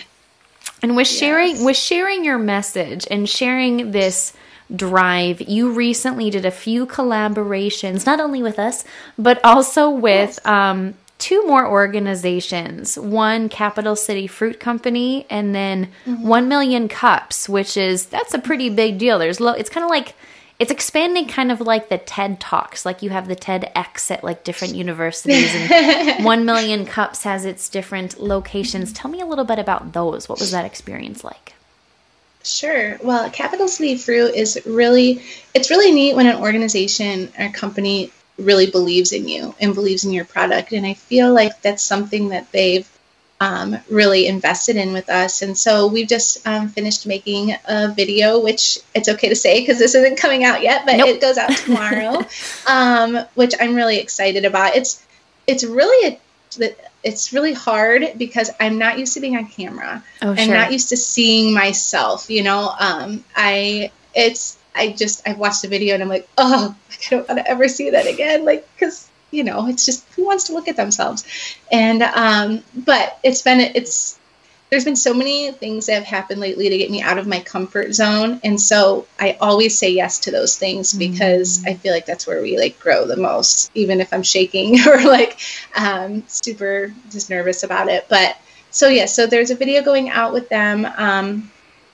And with sharing Yes. with sharing your message and sharing this drive, you recently did a few collaborations, not only with us, but also with um, two more organizations. One Capital City Fruit Company, and then Mm-hmm. One Million Cups, which is that's a pretty big deal. There's lo- it's kind of like it's expanding kind of like the TED Talks, like you have the TEDx at like different universities, and One Million Cups has its different locations. Tell me a little bit about those. What was that experience like? Sure. Well, Capital City Fruit is really it's really neat when an organization or company really believes in you and believes in your product, and I feel like that's something that they've um, really invested in with us. And so we've just um, finished making a video, which it's okay to say because this isn't coming out yet, but nope. it goes out tomorrow, um, which I'm really excited about. It's it's really a it's really hard because I'm not used to being on camera. Oh, sure. I'm not used to seeing myself. You know, um, I it's I just I've watched the video and I'm like, oh, I don't want to ever see that again. Like, because you know, it's just who wants to look at themselves? And um, but it's been it's there's been so many things that have happened lately to get me out of my comfort zone and so i always say yes to those things because mm. i feel like that's where we like grow the most even if i'm shaking or like um, super just nervous about it but so yeah so there's a video going out with them um,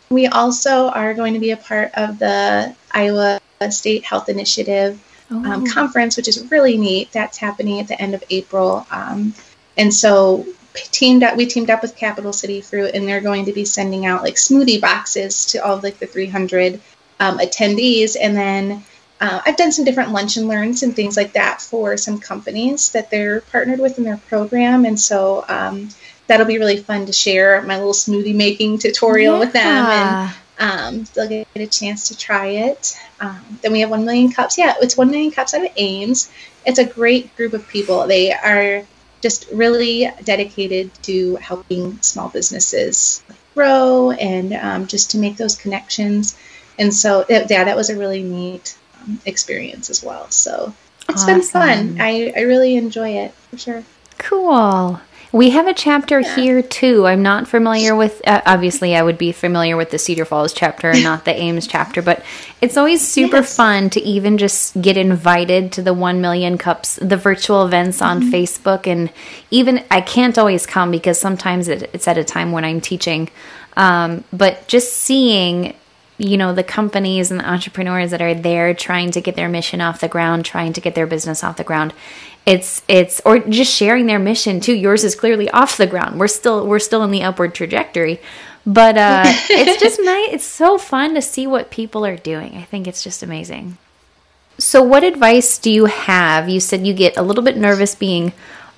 we also are going to be a part of the iowa state health initiative oh. um, conference which is really neat that's happening at the end of april um, and so teamed up we teamed up with capital city fruit and they're going to be sending out like smoothie boxes to all of like the 300 um, attendees and then uh, i've done some different lunch and learns and things like that for some companies that they're partnered with in their program and so um, that'll be really fun to share my little smoothie making tutorial yeah. with them and um, they'll get a chance to try it. Um, then we have 1 million cups. Yeah, it's 1 million cups out of Ames. It's a great group of people. They are just really dedicated to helping small businesses grow and um, just to make those connections. And so, yeah, that was a really neat um, experience as well. So it's awesome. been fun. I, I really enjoy it for sure. Cool. We have a chapter yeah. here too. I'm not familiar with, uh, obviously, I would be familiar with the Cedar Falls chapter and not the Ames chapter, but it's always super yes. fun to even just get invited to the 1 million cups, the virtual events on mm-hmm. Facebook. And even I can't always come because sometimes it, it's at a time when I'm teaching. Um, but just seeing you know the companies and the entrepreneurs that are there trying to get their mission off the ground trying to get their business off the ground it's it's or just sharing their mission too. Yours is clearly off the ground. We're still we're still in the upward trajectory. But uh it's just nice. It's so fun to see what people are doing. I think it's just amazing. So what advice do you have? You said you get a little bit nervous being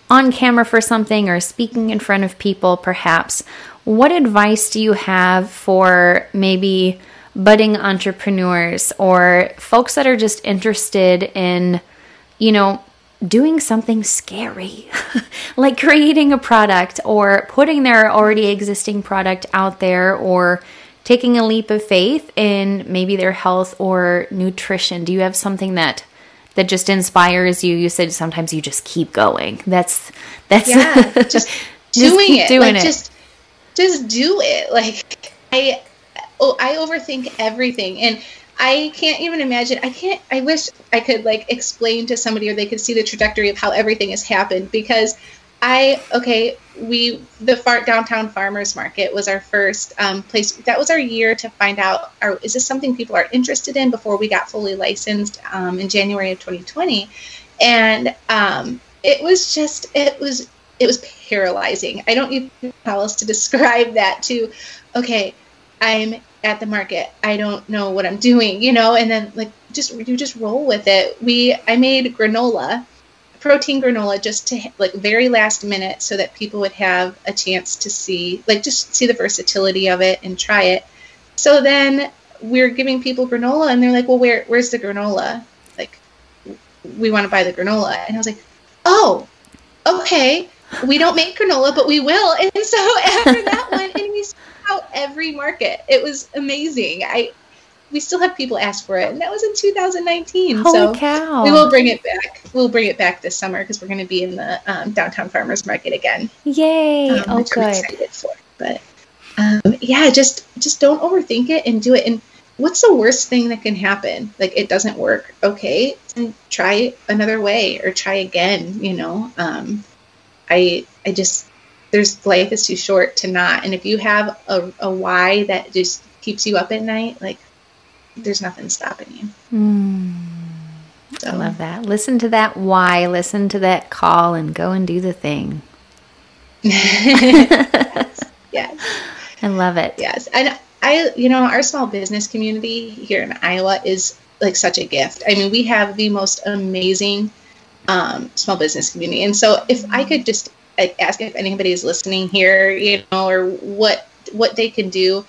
on camera for something or speaking in front of people perhaps. What advice do you have for maybe budding entrepreneurs or folks that are just interested in you know doing something scary, like creating a product or putting their already existing product out there or taking a leap of faith in maybe their health or nutrition. Do you have something that that just inspires you? You said sometimes you just keep going. That's that's yeah, just doing just it. Doing like, it. Just just do it. Like I oh, I overthink everything and I can't even imagine. I can't. I wish I could like explain to somebody, or they could see the trajectory of how everything has happened. Because I okay, we the far, downtown farmers market was our first um, place. That was our year to find out: are, is this something people are interested in? Before we got fully licensed um, in January of 2020, and um, it was just it was it was paralyzing. I don't even know how else to describe that. To okay, I'm at the market. I don't know what I'm doing, you know, and then like just you just roll with it. We I made granola, protein granola just to like very last minute so that people would have a chance to see like just see the versatility of it and try it. So then we're giving people granola and they're like, "Well, where where's the granola?" Like we want to buy the granola. And I was like, "Oh, okay. We don't make granola, but we will." And so after that one and we every market. It was amazing. I we still have people ask for it, and that was in 2019. Holy so cow. we will bring it back. We'll bring it back this summer because we're going to be in the um, downtown farmers market again. Yay! Um, oh, good. I'm excited for. But um, yeah, just just don't overthink it and do it. And what's the worst thing that can happen? Like it doesn't work. Okay, and try another way or try again. You know, um, I I just there's life is too short to not. And if you have a, a why that just keeps you up at night, like there's nothing stopping you. Mm. So. I love that. Listen to that why, listen to that call, and go and do the thing. yes. yes. I love it. Yes. And I, you know, our small business community here in Iowa is like such a gift. I mean, we have the most amazing um, small business community. And so if I could just ask if anybody's listening here, you know, or what what they can do,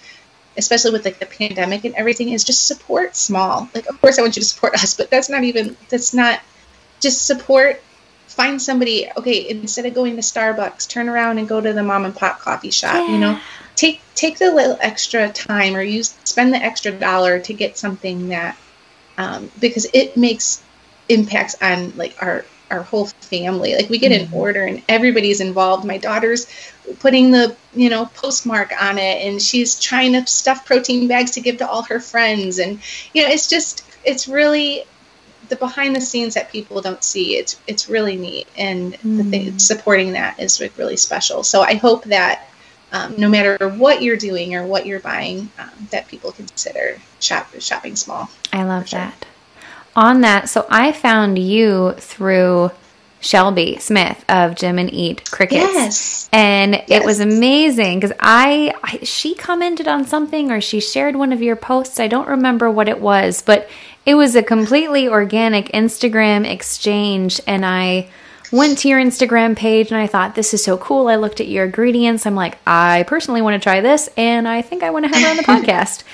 especially with like the pandemic and everything, is just support small. Like, of course, I want you to support us, but that's not even that's not just support. Find somebody. Okay, instead of going to Starbucks, turn around and go to the mom and pop coffee shop. Yeah. You know, take take the little extra time or use spend the extra dollar to get something that um, because it makes impacts on like our our whole family. Like we get an mm-hmm. order and everybody's involved. My daughter's putting the, you know, postmark on it and she's trying to stuff protein bags to give to all her friends and you know, it's just it's really the behind the scenes that people don't see. It's it's really neat and mm. the thing, mm. supporting that is really special. So I hope that um, no matter what you're doing or what you're buying, um, that people consider shop, shopping small. I love sure. On that, so I found you through Shelby Smith of Jim and Eat Crickets. Yes. And yes. it was amazing because I, I, she commented on something or she shared one of your posts. I don't remember what it was, but it was a completely organic Instagram exchange and I went to your Instagram page and I thought this is so cool. I looked at your ingredients. I'm like, I personally want to try this and I think I want to have her on the podcast.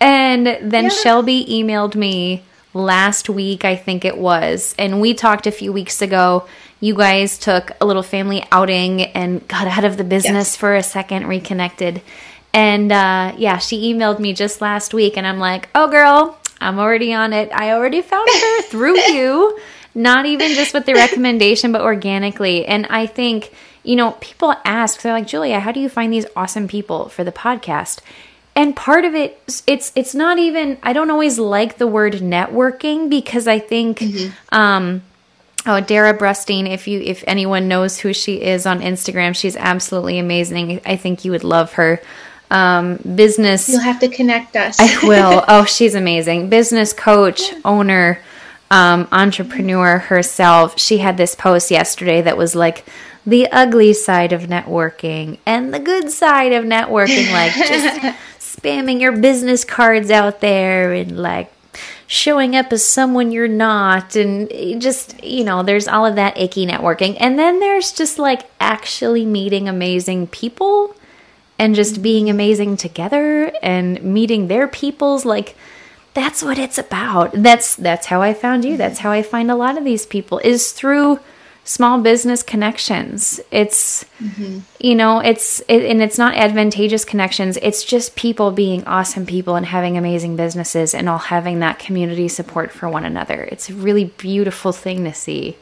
And then yeah. Shelby emailed me last week, I think it was. And we talked a few weeks ago. You guys took a little family outing and got out of the business yes. for a second, reconnected. And uh, yeah, she emailed me just last week, and I'm like, oh, girl, I'm already on it. I already found her through you, not even just with the recommendation, but organically. And I think, you know, people ask, they're like, Julia, how do you find these awesome people for the podcast? And part of it it's it's not even i don't always like the word networking because i think mm-hmm. um oh dara brustine if you if anyone knows who she is on instagram she's absolutely amazing. I think you would love her. Um business. You'll have to connect us. I will. Oh she's amazing. Business coach owner um entrepreneur herself. She had this post yesterday that was like the ugly side of networking and the good side of networking like just spamming your business cards out there and like showing up as someone you're not and just you know there's all of that icky networking. And then there's just like actually meeting amazing people and just being amazing together and meeting their peoples. Like that's what it's about. That's that's how i found you. That's how i find a lot of these people is through small business connections. It's mm-hmm. you know, it's it, and it's not advantageous connections. It's just people being awesome people and having amazing businesses and all having that community support for one another. It's a really beautiful thing to see.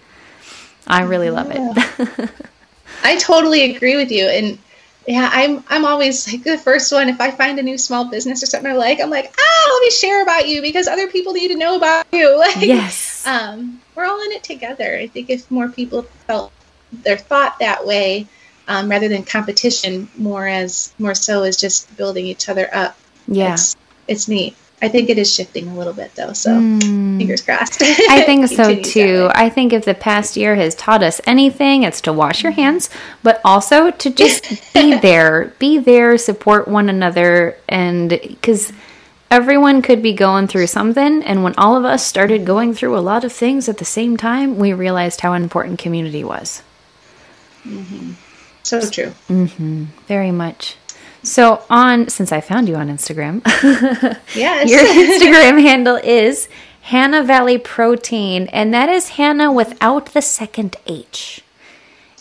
I really love it. I totally agree with you and yeah, I'm I'm always like the first one. If I find a new small business or something I like, I'm like, ah, let me share about you because other people need to know about you. Like, yes. Um, we're all in it together. I think if more people felt their thought that way, um, rather than competition, more as more so as just building each other up. Yeah, it's, it's neat. I think it is shifting a little bit though, so mm. fingers crossed. I think so too. I think if the past year has taught us anything, it's to wash your hands, but also to just be there, be there, support one another, and because everyone could be going through something. And when all of us started going through a lot of things at the same time, we realized how important community was. Mm-hmm. So true. Mm-hmm. Very much. So on since I found you on Instagram, yes, your Instagram handle is Hanna Valley Protein, and that is Hannah without the second H.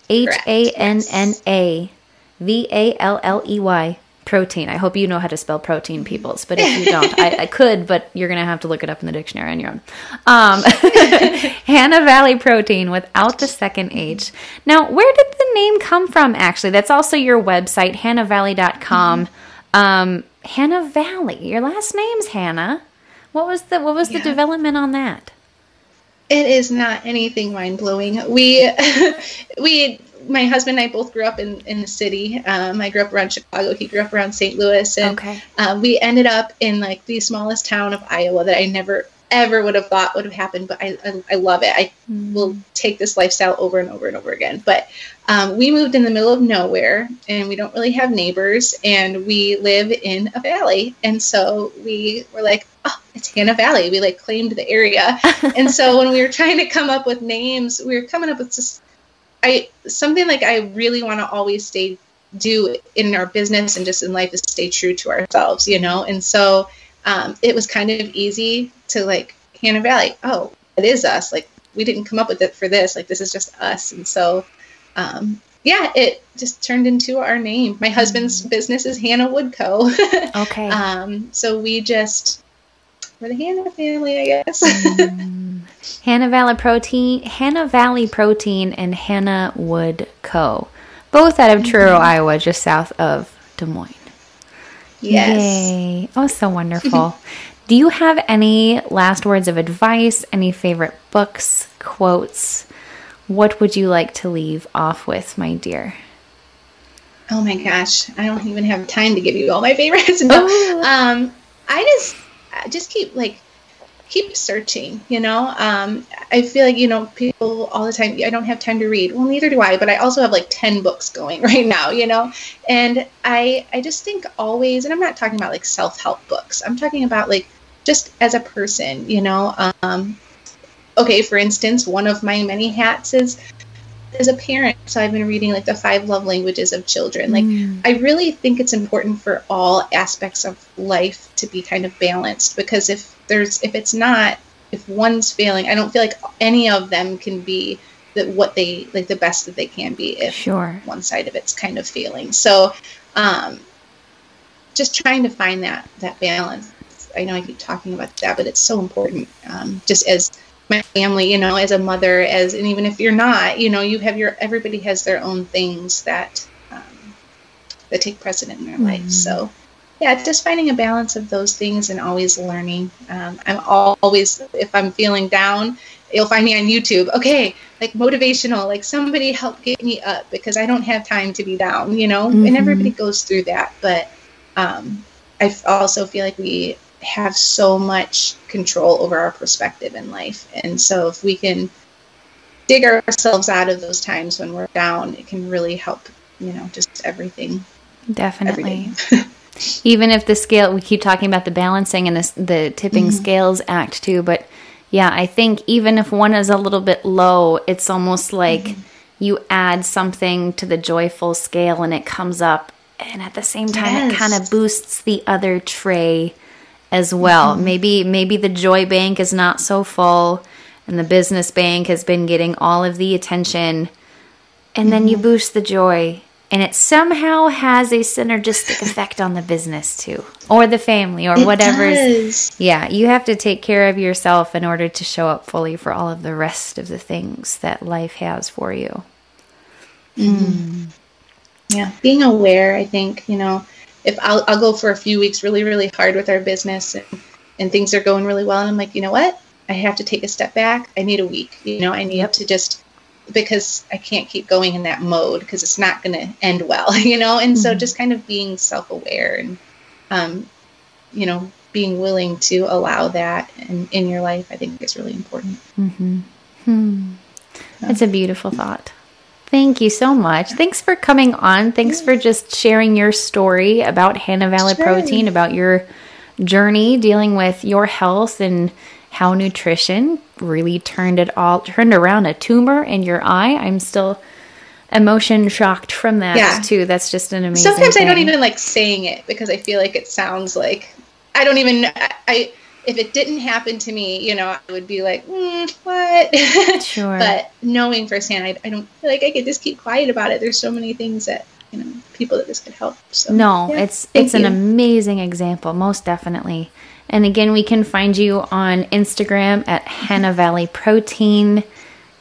H A N N A V A L L E Y protein. I hope you know how to spell protein, peoples. But if you don't, I, I, could, but you're going to have to look it up in the dictionary on your own. Um, Hanna Valley protein without the second H. Now, where did the name come from, actually? That's also your website, hannavalley.com. Mm-hmm. Um, Hanna Valley. Your last name's Hanna. What was the what was yeah. the development on that? It is not anything mind blowing. We we my husband and I both grew up in, in the city. Um, I grew up around Chicago. He grew up around St. Louis. And Okay. um, we ended up in like the smallest town of Iowa that I never ever would have thought would have happened. But I, I, I love it. I will take this lifestyle over and over and over again. But um, we moved in the middle of nowhere and we don't really have neighbors and we live in a valley. And so we were like, oh, it's Hanna Valley. We like claimed the area. and so when we were trying to come up with names, we were coming up with just I something like I really want to always stay do in our business and just in life is stay true to ourselves, you know. And so um, it was kind of easy to like Hanna Valley. Oh, it is us. Like we didn't come up with it for this. Like this is just us. And so um, yeah, it just turned into our name. My husband's business is Hanna Wood Co. Okay. um, so we just we're the Hanna family, I guess. Hanna Valley Protein, Hanna Valley Protein, and Hanna Wood Co. Both out of Truro, Iowa, just south of Des Moines. yes. Yay. Oh, so wonderful. Do you have any last words of advice? Any favorite books, quotes? What would you like to leave off with, my dear? Oh my gosh, I don't even have time to give you all my favorites. No, Oh. um, I just just keep like keep searching. You know, um, I feel like you know people all the time. I don't have time to read. Well, neither do I. But I also have like ten books going right now. You know, and I I just think always, and I'm not talking about like self help books. I'm talking about like just as a person. You know, um, okay. For instance, one of my many hats is as a parent, so I've been reading like the five love languages of children. Like, I really think it's important for all aspects of life to be kind of balanced because if there's if it's not, if one's failing, I don't feel like any of them can be the, what they like the best that they can be if Sure. one side of it's kind of failing. So, um, just trying to find that that balance. I know I keep talking about that, but it's so important. Um, just as my family, you know, as a mother, as and even if you're not, you know, you have your everybody has their own things that um, that take precedent in their life. So, yeah, just finding a balance of those things and always learning. Um, I'm always if I'm feeling down, you'll find me on YouTube. Okay, like motivational, like somebody help get me up because I don't have time to be down, you know. And everybody goes through that, but um, I also feel like we have so much control over our perspective in life, and so if we can dig ourselves out of those times when we're down, it can really help, you know, just everything. Definitely. Everything. Even if the scale, we keep talking about the balancing and this, the tipping mm-hmm. scales act too, but yeah, I think even if one is a little bit low, it's almost like mm-hmm. you add something to the joyful scale and it comes up, and at the same time, it kind of boosts the other tray as well. Mm-hmm. Maybe maybe the joy bank is not so full, and the business bank has been getting all of the attention, and then you mm-hmm. boost the joy and it somehow has a synergistic effect on the business too or the family or whatever yeah you have to take care of yourself in order to show up fully for all of the rest of the things that life has for you. Mm-hmm. Yeah, being aware, I think, you know, if I'll, I'll go for a few weeks really, really hard with our business and, and things are going really well. And I'm like, you know what? I have to take a step back. I need a week. You know, I need to just, because I can't keep going in that mode because it's not going to end well, you know? And so just kind of being self aware and, um, you know, being willing to allow that in, in your life, I think is really important. Hmm. It's a beautiful thought. Thank you so much. Thanks for coming on. Thanks for just sharing your story about Hanna Valley Sure. Protein, about your journey dealing with your health and how nutrition really turned it all turned around a tumor in your eye. I'm still emotion shocked from that Yeah. too. That's just an amazing. Sometimes I don't even like saying it because I feel like it sounds like I don't even I if it didn't happen to me, you know, I would be like, mm, what? Sure. but knowing firsthand, I, I don't feel like I could just keep quiet about it. There's so many things that you know people that this could help. So No, yeah, it's it's an amazing example, most definitely. And again, we can find you on Instagram at Hanna Valley Protein,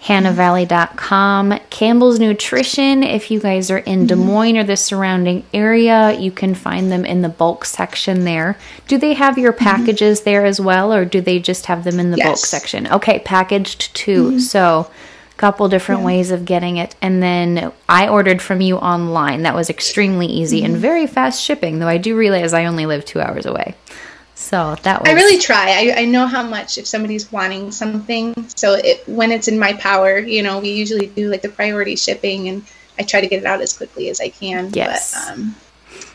hannavalley.com, Campbell's Nutrition. If you guys are in Mm-hmm. Des Moines or the surrounding area, you can find them in the bulk section there. Do they have your packages there as well, or do they just have them in the bulk Mm-hmm. Section? Okay, packaged too. So a couple different yeah. ways of getting it. And then I ordered from you online. That was extremely easy mm-hmm. and very fast shipping, though I do realize I only live two hours away. So that was. I really try. I, I know how much if somebody's wanting something. So it, when it's in my power, you know, we usually do like the priority shipping and I try to get it out as quickly as I can. Yes. But um,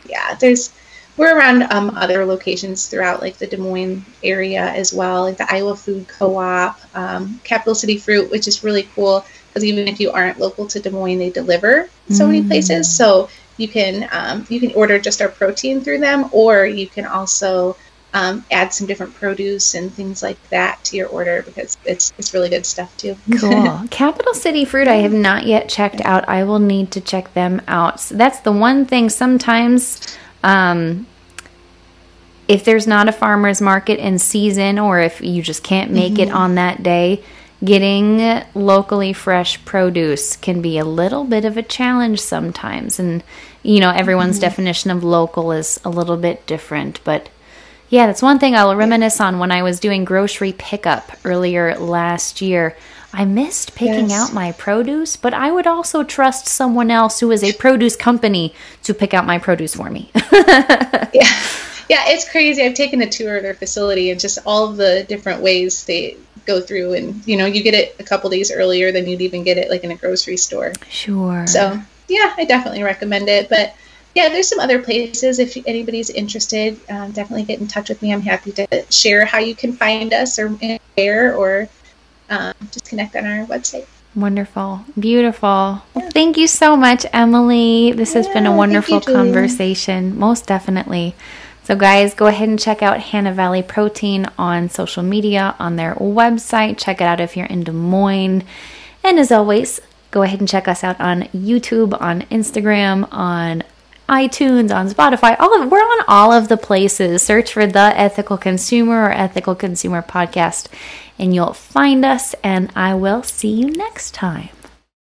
yeah, there's we're around um, other locations throughout like the Des Moines area as well, like the Iowa Food Co-op, um, Capital City Fruit, which is really cool because even if you aren't local to Des Moines, they deliver so mm. many places. So you can um, you can order just our protein through them, or you can also um, add some different produce and things like that to your order because it's it's really good stuff too. cool. Capital City Fruit, I have not yet checked out. I will need to check them out. So that's the one thing. Sometimes, um, if there's not a farmer's market in season, or if you just can't make mm-hmm. it on that day, getting locally fresh produce can be a little bit of a challenge sometimes. And you know, everyone's mm-hmm. definition of local is a little bit different, but yeah, that's one thing I'll reminisce on when I was doing grocery pickup earlier last year. I missed picking yes. out my produce, but I would also trust someone else who is a produce company to pick out my produce for me. yeah. Yeah, it's crazy. I've taken a tour of their facility and just all the different ways they go through and you know, you get it a couple days earlier than you'd even get it like in a grocery store. Sure. So, yeah, I definitely recommend it, but yeah, there's some other places. If anybody's interested, um, definitely get in touch with me. I'm happy to share how you can find us or where, or um, just connect on our website. Wonderful. Beautiful. Yeah. thank you so much, Emily. This yeah, has been a wonderful you, conversation. Most definitely. So, guys, go ahead and check out Hanna Valley Protein on social media, on their website. Check it out if you're in Des Moines. And as always, go ahead and check us out on YouTube, on Instagram, on iTunes, on Spotify, all of we're on all of the places. Search for the Ethical Consumer or Ethical Consumer Podcast and you'll find us and I will see you next time.